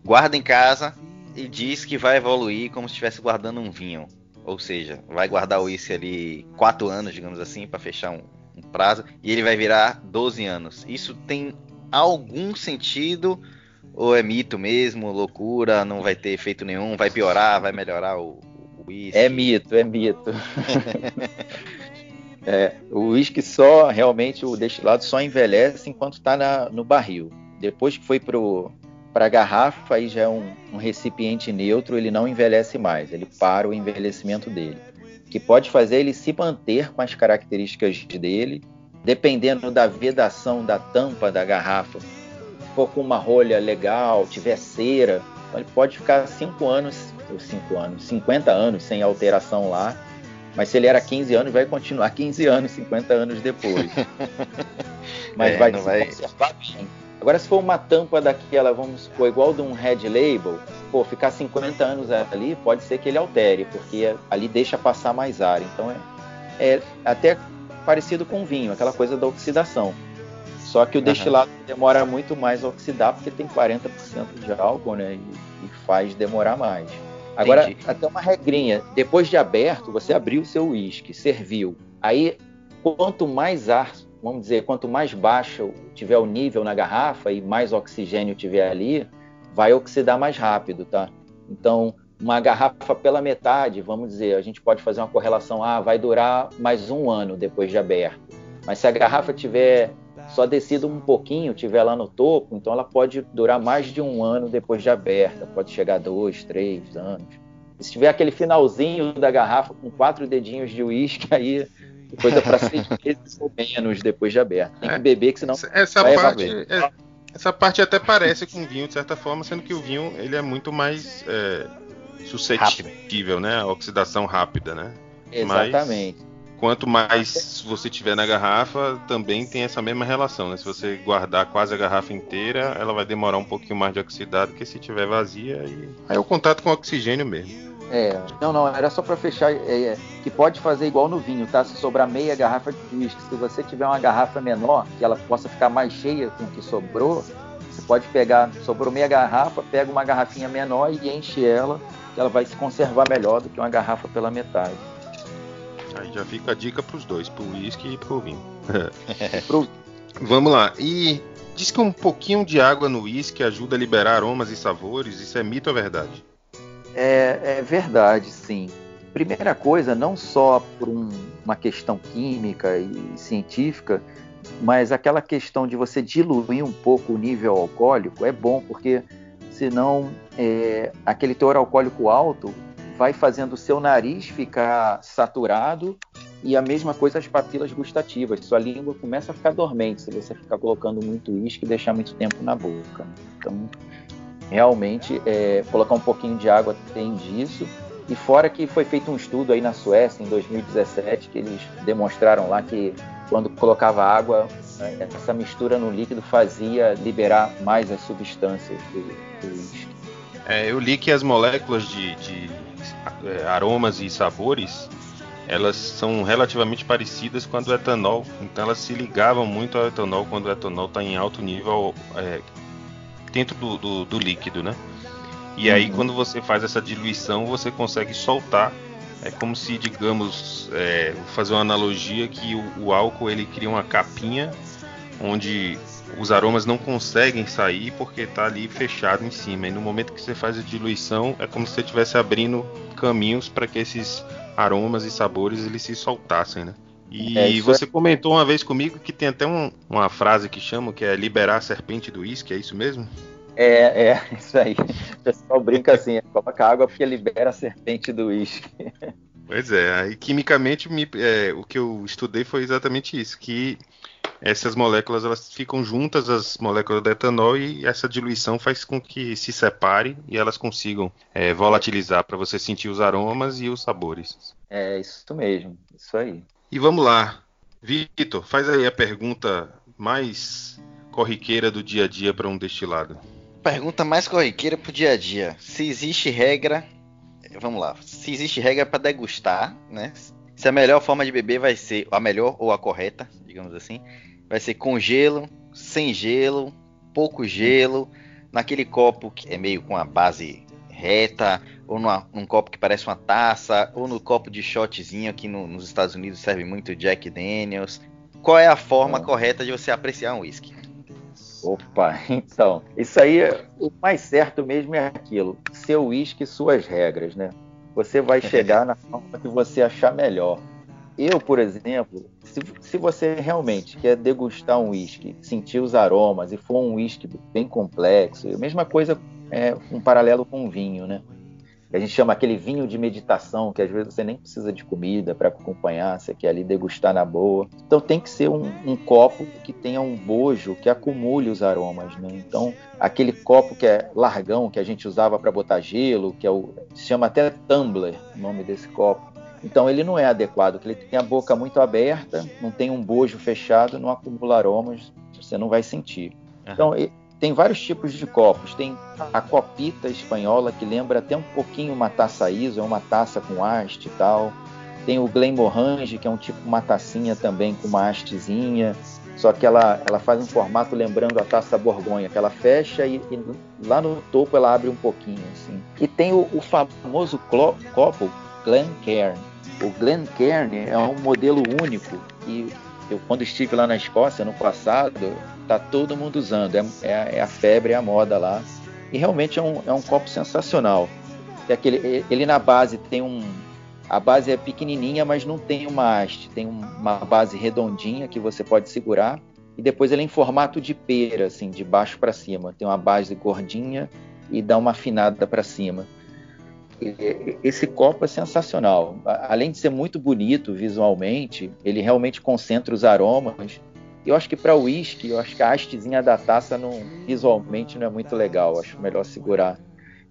Guarda em casa e diz que vai evoluir como se estivesse guardando um vinho. Ou seja, vai guardar o uísque ali 4 anos, digamos assim, para fechar um, um prazo. E ele vai virar 12 anos. Isso tem algum sentido? Ou é mito mesmo, loucura, não vai ter efeito nenhum, vai piorar, vai melhorar o, uísque? É mito, é mito. É, o uísque só, realmente, o destilado só envelhece enquanto está no barril. Depois que foi para a garrafa, aí já é um, um, recipiente neutro, ele não envelhece mais, ele para o envelhecimento dele. O que pode fazer ele se manter com as características dele, dependendo da vedação da tampa da garrafa. Se for com uma rolha legal, tiver cera, então ele pode ficar 5 anos, ou 5 anos, 50 anos sem alteração lá, mas se ele era 15 anos, vai continuar 15 anos, 50 anos depois. Mas é, vai se vai... conservar bem. Agora, se for uma tampa daquela, vamos supor, igual de um Red Label, pô, ficar 50 anos ali, pode ser que ele altere, porque ali deixa passar mais ar. Então é, é até parecido com vinho, aquela coisa da oxidação. Só que o uhum. destilado demora muito mais a oxidar, porque tem 40% de álcool, né? E, e faz demorar mais. Agora, Entendi. até uma regrinha. Depois de aberto, você abriu o seu uísque, serviu. Aí, quanto mais ar, vamos dizer, quanto mais baixo tiver o nível na garrafa e mais oxigênio tiver ali, vai oxidar mais rápido, tá? Então, uma garrafa pela metade, vamos dizer, a gente pode fazer uma correlação, ah, vai durar mais um ano depois de aberto. Mas se a garrafa tiver só descido um pouquinho, tiver lá no topo, então ela pode durar mais de um ano depois de aberta, pode chegar a dois, três anos. Se tiver aquele finalzinho da garrafa com quatro dedinhos de uísque, aí coisa para seis meses ou menos depois de aberta. Tem que é, beber, que senão essa vai parte é, essa parte até parece com vinho de certa forma, sendo que o vinho ele é muito mais é, suscetível, Rápido. né, a oxidação rápida, né? Exatamente. Mas Quanto mais você tiver na garrafa, também tem essa mesma relação, né? Se você guardar quase a garrafa inteira, ela vai demorar um pouquinho mais de oxidar do que se tiver vazia. E... Aí é o contato com o oxigênio mesmo. É, não, não, era só para fechar, é, é, que pode fazer igual no vinho, tá? Se sobrar meia garrafa de uísque, se você tiver uma garrafa menor, que ela possa ficar mais cheia com o que sobrou, você pode pegar, sobrou meia garrafa, pega uma garrafinha menor e enche ela, que ela vai se conservar melhor do que uma garrafa pela metade. Aí já fica a dica para os dois, para o uísque e para o vinho. Vamos lá. E diz que um pouquinho de água no uísque ajuda a liberar aromas e sabores. Isso é mito ou verdade? É, é verdade, sim. Primeira coisa, não só por um, uma questão química e científica, mas aquela questão de você diluir um pouco o nível alcoólico é bom, porque senão é, aquele teor alcoólico alto vai fazendo o seu nariz ficar saturado e a mesma coisa as papilas gustativas. Sua língua começa a ficar dormente se você ficar colocando muito uísque e deixar muito tempo na boca. Então, realmente, é, colocar um pouquinho de água tem disso. E fora que foi feito um estudo aí na Suécia, em 2017, que eles demonstraram lá que quando colocava água, né, essa mistura no líquido fazia liberar mais as substâncias do, do. É, eu li que as moléculas de, de é, aromas e sabores elas são relativamente parecidas com do etanol, então elas se ligavam muito ao etanol quando o etanol está em alto nível é, dentro do, do, do, líquido, né? E aí uhum. quando você faz essa diluição você consegue soltar, é como se digamos, é, fazer uma analogia que o, o álcool ele cria uma capinha onde os aromas não conseguem sair porque está ali fechado em cima. E no momento que você faz a diluição, é como se você estivesse abrindo caminhos para que esses aromas e sabores eles se soltassem, né? E é, você é... comentou uma vez comigo que tem até um, uma frase que chamam que é liberar a serpente do uísque, é isso mesmo? É, é, isso aí. O pessoal brinca assim, coloca água porque libera a serpente do uísque. Pois é, aí quimicamente me, é, o que eu estudei foi exatamente isso, que essas moléculas elas ficam juntas, as moléculas do etanol, e essa diluição faz com que se separe e elas consigam é, volatilizar para você sentir os aromas e os sabores. É isso mesmo, isso aí. E vamos lá, Vitor, faz aí a pergunta mais corriqueira do dia a dia para um destilado. Pergunta mais corriqueira para o dia a dia. Se existe regra, vamos lá, se existe regra para degustar, né? Se a melhor forma de beber vai ser a melhor ou a correta, digamos assim, vai ser com gelo, sem gelo, pouco gelo, naquele copo que é meio com a base reta, ou numa, num copo que parece uma taça, ou no copo de shotzinho aqui no, nos Estados Unidos serve muito Jack Daniels. Qual é a forma correta de você apreciar um whisky? Opa, então, isso aí, o mais certo mesmo é aquilo, seu whisky, suas regras, né? Você vai chegar na forma que você achar melhor. Eu, por exemplo, se, se você realmente quer degustar um whisky, sentir os aromas e for um whisky bem complexo, a mesma coisa é um paralelo com o vinho, né? A gente chama aquele vinho de meditação, que às vezes você nem precisa de comida para acompanhar, você quer ali degustar na boa. Então tem que ser um, um, copo que tenha um bojo que acumule os aromas, né? Então aquele copo que é largão, que a gente usava para botar gelo, que é o, se chama até tumbler, o nome desse copo. Então ele não é adequado, porque ele tem a boca muito aberta, não tem um bojo fechado, não acumula aromas, você não vai sentir. Então tem vários tipos de copos. Tem a copita espanhola, que lembra até um pouquinho uma taça ISO, é uma taça com haste e tal. Tem o Glenmorangie, que é um tipo uma tacinha também com uma hastezinha. Só que ela, ela faz um formato lembrando a taça Borgonha, que ela fecha e, e lá no topo ela abre um pouquinho. Assim. E tem o, o famoso copo Glencairn. O Glencairn é um modelo único e eu quando estive lá na Escócia no passado, tá todo mundo usando, é, é, é a febre, é a moda lá. E realmente é um, é um copo sensacional. É aquele, ele na base tem um. A base é pequenininha, mas não tem uma haste. Tem uma base redondinha que você pode segurar. E depois ele é em formato de pera, assim, de baixo para cima. Tem uma base gordinha e dá uma afinada para cima. Esse copo é sensacional. Além de ser muito bonito visualmente, ele realmente concentra os aromas eu acho que para o uísque, eu acho que a hastezinha da taça não, visualmente não é muito legal. Acho melhor segurar.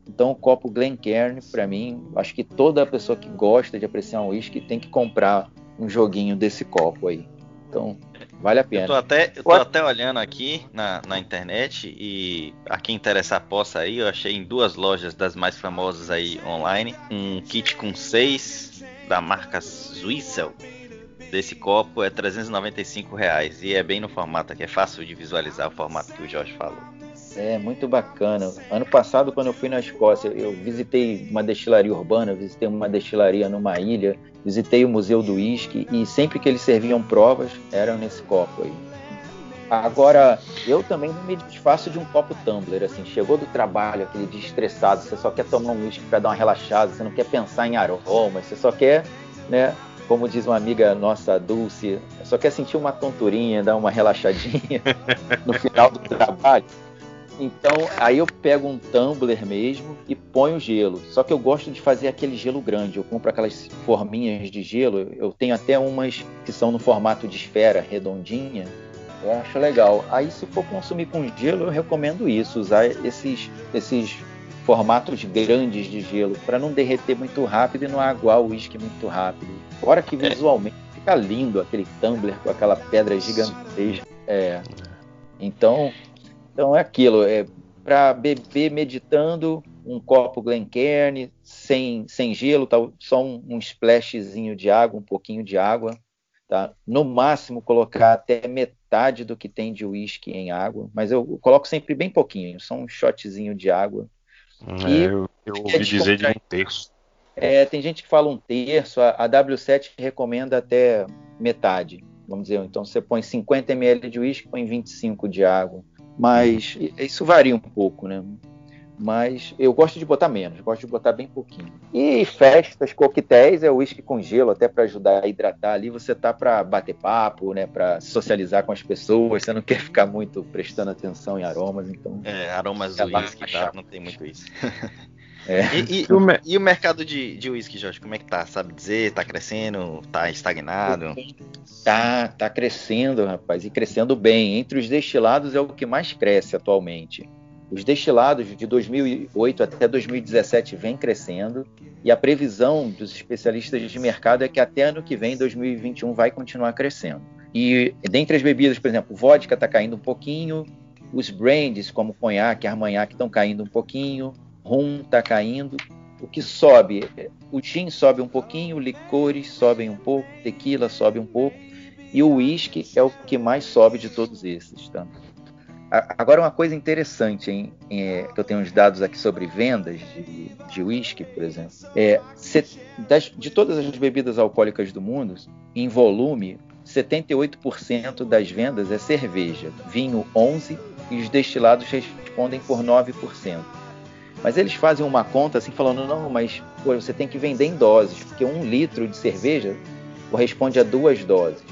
Então o copo Glencairn, para mim, acho que toda pessoa que gosta de apreciar um uísque tem que comprar um joguinho desse copo aí. Então, vale a pena. Eu tô até, eu tô até olhando aqui na, na internet e a quem interessar possa aí, eu achei em duas lojas das mais famosas aí online, um kit com seis da marca Zwissel desse copo é 395 reais e é bem no formato aqui, é fácil de visualizar o formato que o Jorge falou. É muito bacana. Ano passado, quando eu fui na Escócia, eu visitei uma destilaria urbana, visitei uma destilaria numa ilha, visitei o Museu do Whisky e sempre que eles serviam provas, eram nesse copo aí. Agora, eu também me desfaço de um copo tumbler, assim, chegou do trabalho, aquele dia estressado, você só quer tomar um whisky para dar uma relaxada, você não quer pensar em aromas, você só quer, né, como diz uma amiga nossa, Dulce, só quer sentir uma tonturinha, dar uma relaxadinha no final do trabalho. Então, aí eu pego um tumbler mesmo e ponho gelo. Só que eu gosto de fazer aquele gelo grande. Eu compro aquelas forminhas de gelo. Eu tenho até umas que são no formato de esfera redondinha. Eu acho legal. Aí, se for consumir com gelo, eu recomendo isso, usar esses, esses formatos grandes de gelo para não derreter muito rápido e não aguar o uísque muito rápido. Fora que é. visualmente é. fica lindo aquele tumbler com aquela pedra gigantesca. É. Então, então é aquilo, é para beber meditando, um copo Glencairn, sem, sem gelo, tá, só um, um splashzinho de água, um pouquinho de água. Tá? No máximo colocar até metade do que tem de uísque em água, mas eu coloco sempre bem pouquinho, só um shotzinho de água. É, e eu, eu ouvi dizer de um terço. É, tem gente que fala um terço, a, a W7 recomenda até metade, vamos dizer. Então você põe 50 ml de uísque, põe 25 de água. Mas isso varia um pouco, né? Mas eu gosto de botar menos, gosto de botar bem pouquinho. E festas, coquetéis, é uísque com gelo, até para ajudar a hidratar ali. Você tá para bater papo, né? Para socializar com as pessoas. Você não quer ficar muito prestando atenção em aromas, então. É, aromas do uísque, tá? Não tem muito isso. É. E, e, o, e, o mercado de, de uísque, Jorge, como é que tá? Sabe dizer? Tá crescendo? Tá estagnado? Tá, tá crescendo, rapaz, e crescendo bem. Entre os destilados é o que mais cresce atualmente. Os destilados de 2008 até 2017 vem crescendo e a previsão dos especialistas de mercado é que até ano que vem, 2021, vai continuar crescendo. E dentre as bebidas, por exemplo, vodka está caindo um pouquinho, os brands como conhaque, armanhaque estão caindo um pouquinho, rum está caindo. O que sobe, o gin sobe um pouquinho, licores sobem um pouco, tequila sobe um pouco e o uísque é o que mais sobe de todos esses. Tá? Agora uma coisa interessante, hein, é, que eu tenho uns dados aqui sobre vendas de uísque, por exemplo. É, das, de todas as bebidas alcoólicas do mundo, em volume, 78% das vendas é cerveja, vinho 11% e os destilados respondem por 9%. Mas eles fazem uma conta assim, falando: não, mas pô, você tem que vender em doses, porque um litro de cerveja corresponde a duas doses.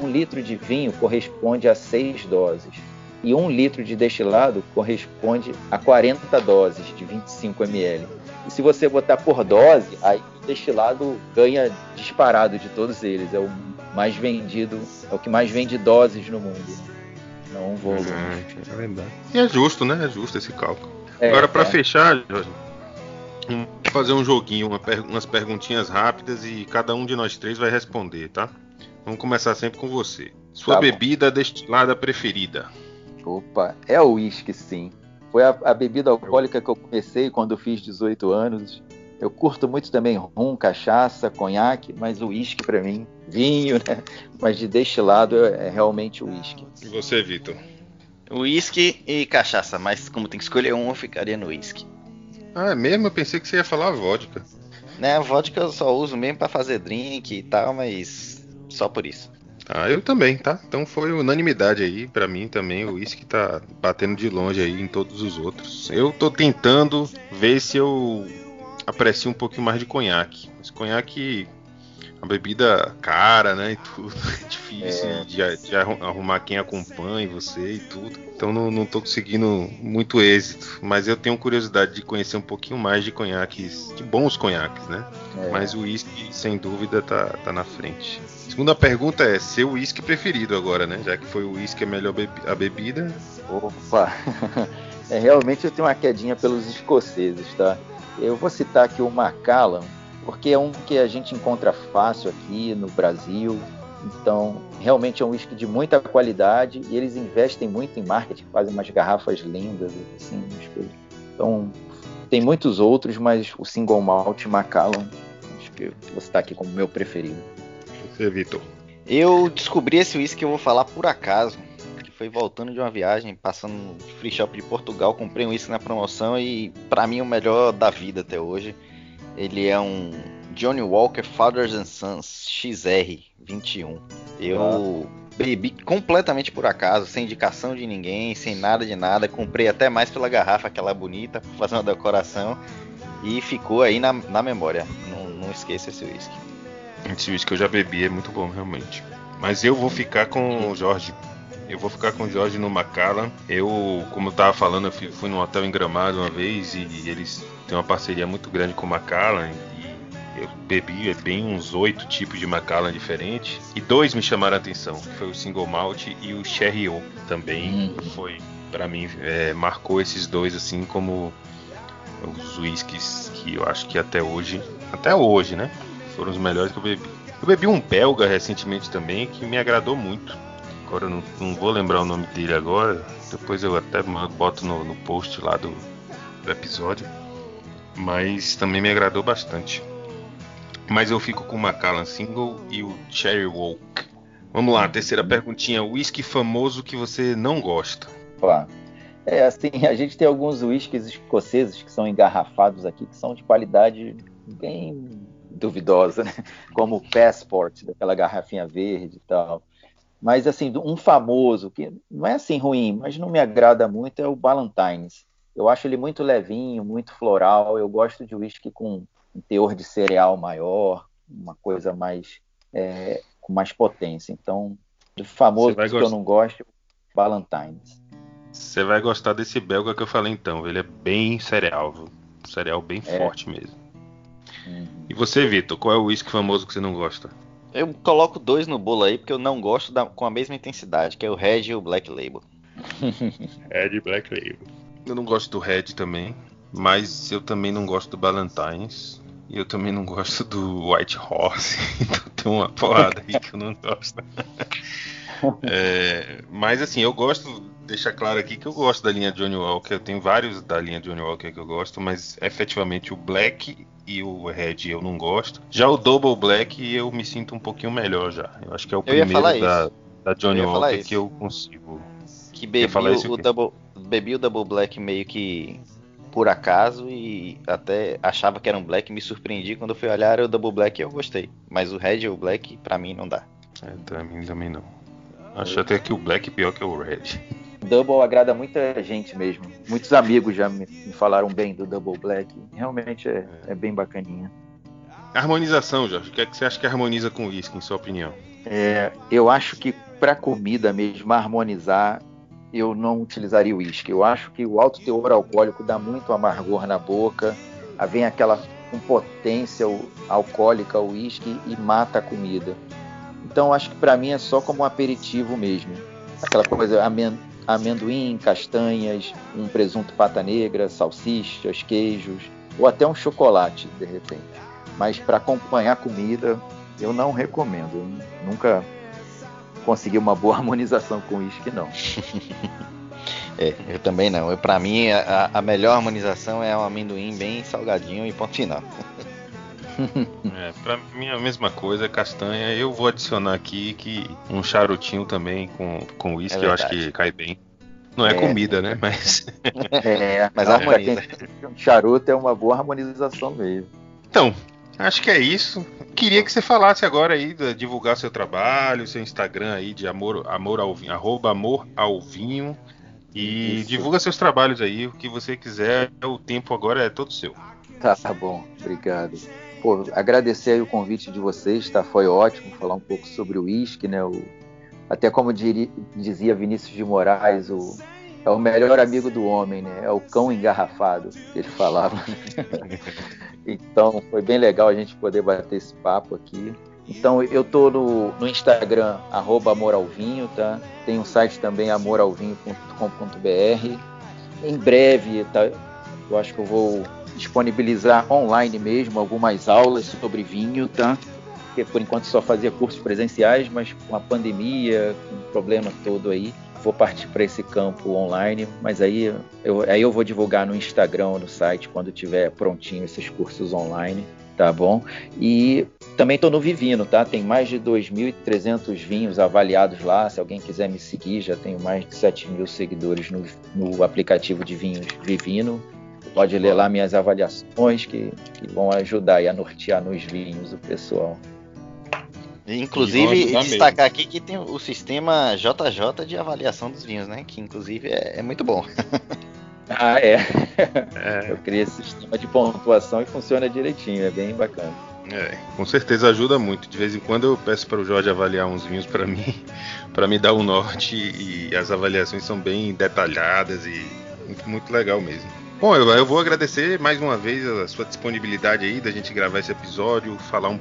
Um litro de vinho corresponde a seis doses. E um litro de destilado corresponde a 40 doses de 25 ml. E se você botar por dose, aí o destilado ganha disparado de todos eles. É o mais vendido, é o que mais vende doses no mundo. Não um volume. É, é verdade. E é justo, né? É justo esse cálculo. É, Agora, para é. fechar, Jorge, vamos fazer um joguinho, uma per umas perguntinhas rápidas e cada um de nós três vai responder, tá? Vamos começar sempre com você. Sua tá bebida destilada preferida? Opa, é o uísque, sim. Foi a, a, bebida alcoólica que eu comecei quando eu fiz 18 anos. Eu curto muito também rum, cachaça, conhaque, mas o uísque para mim, vinho, né? Mas de destilado é, é realmente o uísque. E você, Vitor? Whisky e cachaça, mas como tem que escolher um, eu ficaria no whisky. Ah, é mesmo? Eu pensei que você ia falar vodka. Né, vodka eu só uso mesmo para fazer drink e tal, mas só por isso. Ah, eu também, tá? Então foi unanimidade aí, para mim também, o whisky tá batendo de longe aí em todos os outros. Eu tô tentando ver se eu aprecio um pouquinho mais de conhaque. Mas conhaque uma bebida cara, né? E tudo. É difícil é. De, de, arrumar quem acompanha você e tudo. Então não, não tô conseguindo muito êxito. Mas eu tenho curiosidade de conhecer um pouquinho mais de conhaques, de bons conhaques, né? É. Mas o uísque, sem dúvida, tá, tá na frente. Segunda pergunta é seu uísque preferido agora, né? Já que foi o uísque a melhor bebi a bebida. Opa! é, realmente eu tenho uma quedinha pelos escoceses, tá? Eu vou citar aqui o Macallan, porque é um que a gente encontra fácil aqui no Brasil. Então, realmente é um whisky de muita qualidade e eles investem muito em marketing, fazem umas garrafas lindas, assim, Então, tem muitos outros, mas o Single Malt Macallan, acho que você está aqui como meu preferido. Você, Vitor? Eu descobri esse whisky que eu vou falar por acaso. Que foi voltando de uma viagem, passando no free shop de Portugal, comprei um whisky na promoção e para mim é o melhor da vida até hoje. Ele é um Johnny Walker Fathers and Sons XR 21. Eu ah. bebi completamente por acaso, sem indicação de ninguém, sem nada de nada. Comprei até mais pela garrafa, aquela bonita, pra fazer uma decoração. E ficou aí na, na memória. Não, não esqueça esse whisky. Esse whisky que eu já bebi é muito bom, realmente. Mas eu vou ficar com o Jorge. Eu vou ficar com o Jorge no Macallan. Eu, como eu tava falando, eu fui, fui num hotel em Gramado uma vez e, e eles têm uma parceria muito grande com o Macallan. E eu bebi bem uns oito tipos de Macallan diferentes. E dois me chamaram a atenção, que foi o Single Malt e o Sherry Oak. Também hum. foi, para mim, é, marcou esses dois assim como os whiskies que eu acho que até hoje, até hoje, né? Foram os melhores que eu bebi. Eu bebi um belga recentemente também que me agradou muito. Agora eu não, não vou lembrar o nome dele agora. Depois eu até boto no, no post lá do, do episódio. Mas também me agradou bastante. Mas eu fico com o Macallan Single e o Cherry Walk. Vamos lá, terceira perguntinha. Whisky famoso que você não gosta? Claro. É, assim, a gente tem alguns whiskies escoceses que são engarrafados aqui, que são de qualidade bem duvidosa, né? Como o Passport, daquela garrafinha verde e tal. Mas, assim, um famoso, que não é assim ruim, mas não me agrada muito, é o Ballantines. Eu acho ele muito levinho, muito floral. Eu gosto de whisky com um teor de cereal maior, uma coisa mais é, com mais potência. Então, do famoso que eu não gosto, Ballantines. Você vai gostar desse belga que eu falei então. Ele é bem cereal, viu? cereal bem é. forte mesmo. Uhum. E você, Vitor, qual é o uísque famoso que você não gosta? Eu coloco dois no bolo aí porque eu não gosto da, com a mesma intensidade, que é o Red e o Black Label. Red e Black Label. Eu não gosto do Red também, mas eu também não gosto do Ballantines. E eu também não gosto do White Horse. Então tem uma porrada aí que eu não gosto. é, mas assim, eu gosto deixar claro aqui que eu gosto da linha Johnny Walker. Eu tenho vários da linha Johnny Walker que eu gosto, mas efetivamente o Black e o Red eu não gosto. Já o Double Black eu me sinto um pouquinho melhor já. Eu acho que é o eu primeiro da, da, Johnny Walker que eu consigo. Que bebi o, o double, bebi o Double Black meio que por acaso e até achava que era um Black, me surpreendi quando fui olhar o Double Black e eu gostei. Mas o Red e o Black para mim não dá. É, pra mim também não. Acho até que o Black é pior que o Red. Double agrada muita gente mesmo. Muitos amigos já me, me falaram bem do Double Black. Realmente é, é bem bacaninha. Harmonização, Jorge. O que, é que você acha que harmoniza com o whisky, em sua opinião? É, eu acho que para comida mesmo, harmonizar, eu não utilizaria o uísque. Eu acho que o alto teor alcoólico dá muito amargor na boca. Vem aquela com potência alcoólica o uísque e mata a comida. Então acho que para mim é só como um aperitivo mesmo. Aquela coisa amendoim, castanhas, um presunto pata negra, salsichas, queijos, ou até um chocolate, de repente. Mas para acompanhar a comida, eu não recomendo. Eu nunca consegui uma boa harmonização com uísque, não. é, eu também não. Para mim, a, a, melhor harmonização é um amendoim bem salgadinho e ponto final. é, pra mim é a mesma coisa, castanha. Eu vou adicionar aqui que um charutinho também com, com uísque, é eu acho que cai bem. Não é, é comida, né? Mas. É, mas harmoniza. Um charuto é uma boa harmonização mesmo. Então, acho que é isso. Queria que você falasse agora aí, divulgar seu trabalho, seu Instagram aí de amor, amor ao vinho, arroba amor ao vinho. E isso. divulga seus trabalhos aí, o que você quiser. O tempo agora é todo seu. Tá, tá bom, obrigado. Pô, agradecer o convite de vocês, tá? Foi ótimo falar um pouco sobre o uísque, né? O, até como diria, dizia Vinícius de Moraes, o, é o melhor amigo do homem, né? É o cão engarrafado que ele falava. então foi bem legal a gente poder bater esse papo aqui. Então eu tô no, no Instagram, arroba amoralvinho, tá? Tem um site também, amoralvinho.com.br. Em breve, tá? Eu acho que eu vou disponibilizar online mesmo algumas aulas sobre vinho, tá? Porque por enquanto só fazia cursos presenciais, mas com a pandemia, com o problema todo aí, vou partir para esse campo online, mas aí eu, aí eu vou divulgar no Instagram, no site, quando tiver prontinho esses cursos online, tá bom? E também estou no Vivino, tá? Tem mais de 2.300 vinhos avaliados lá. Se alguém quiser me seguir, já tenho mais de 7 mil seguidores no, no aplicativo de vinhos Vivino. Pode ler lá minhas avaliações que, que vão ajudar a nortear nos vinhos o pessoal. Inclusive, destacar mesmo. aqui que tem o sistema JJ de avaliação dos vinhos, né? Que inclusive é, é muito bom. ah, é. é. Eu criei esse sistema de pontuação e funciona direitinho, é bem bacana. É, com certeza ajuda muito. De vez em quando eu peço para o Jorge avaliar uns vinhos para mim, para me dar o um norte e as avaliações são bem detalhadas e muito, muito legal mesmo. Bom, eu, eu, vou agradecer mais uma vez a sua disponibilidade aí da gente gravar esse episódio, falar um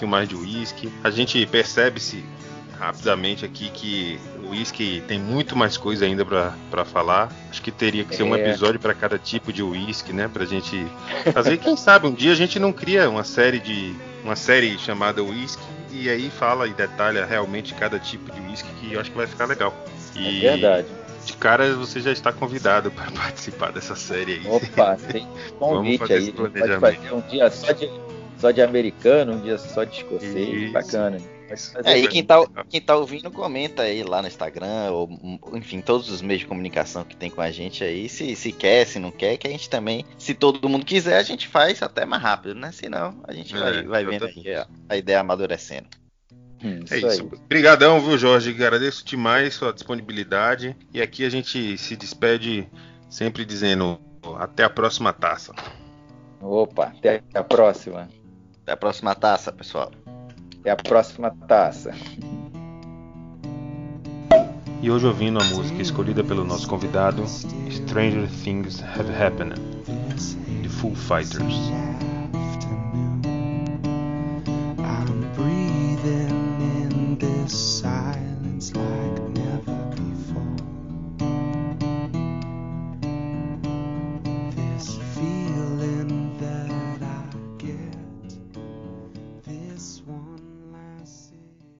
pouquinho mais de uísque. A gente percebe-se rapidamente aqui que o uísque tem muito mais coisa ainda para falar. Acho que teria que ser um é. episódio para cada tipo de uísque, né? Pra gente fazer, quem sabe, um dia a gente não cria uma série de. uma série chamada uísque e aí fala e detalha realmente cada tipo de uísque que eu acho que vai ficar legal. E... É verdade de cara você já está convidado para participar dessa série aí. Opa, tem convite aí. Pode fazer um dia só de, só de americano, um dia só de escocês, Isso. bacana. É, e quem tá, quem tá ouvindo, comenta aí lá no Instagram, ou enfim, todos os meios de comunicação que tem com a gente aí, se, se quer, se não quer, que a gente também, se todo mundo quiser, a gente faz até mais rápido, né? Se não, a gente é, vai, vai vendo aí a, a ideia amadurecendo. Hum, é isso. Obrigadão, viu, Jorge? Agradeço demais sua disponibilidade. E aqui a gente se despede sempre dizendo até a próxima taça. Opa, até a próxima. Até a próxima taça, pessoal. Até a próxima taça. E hoje ouvindo a música escolhida pelo nosso convidado, Stranger Things Have Happened, The Foo Fighters. silence.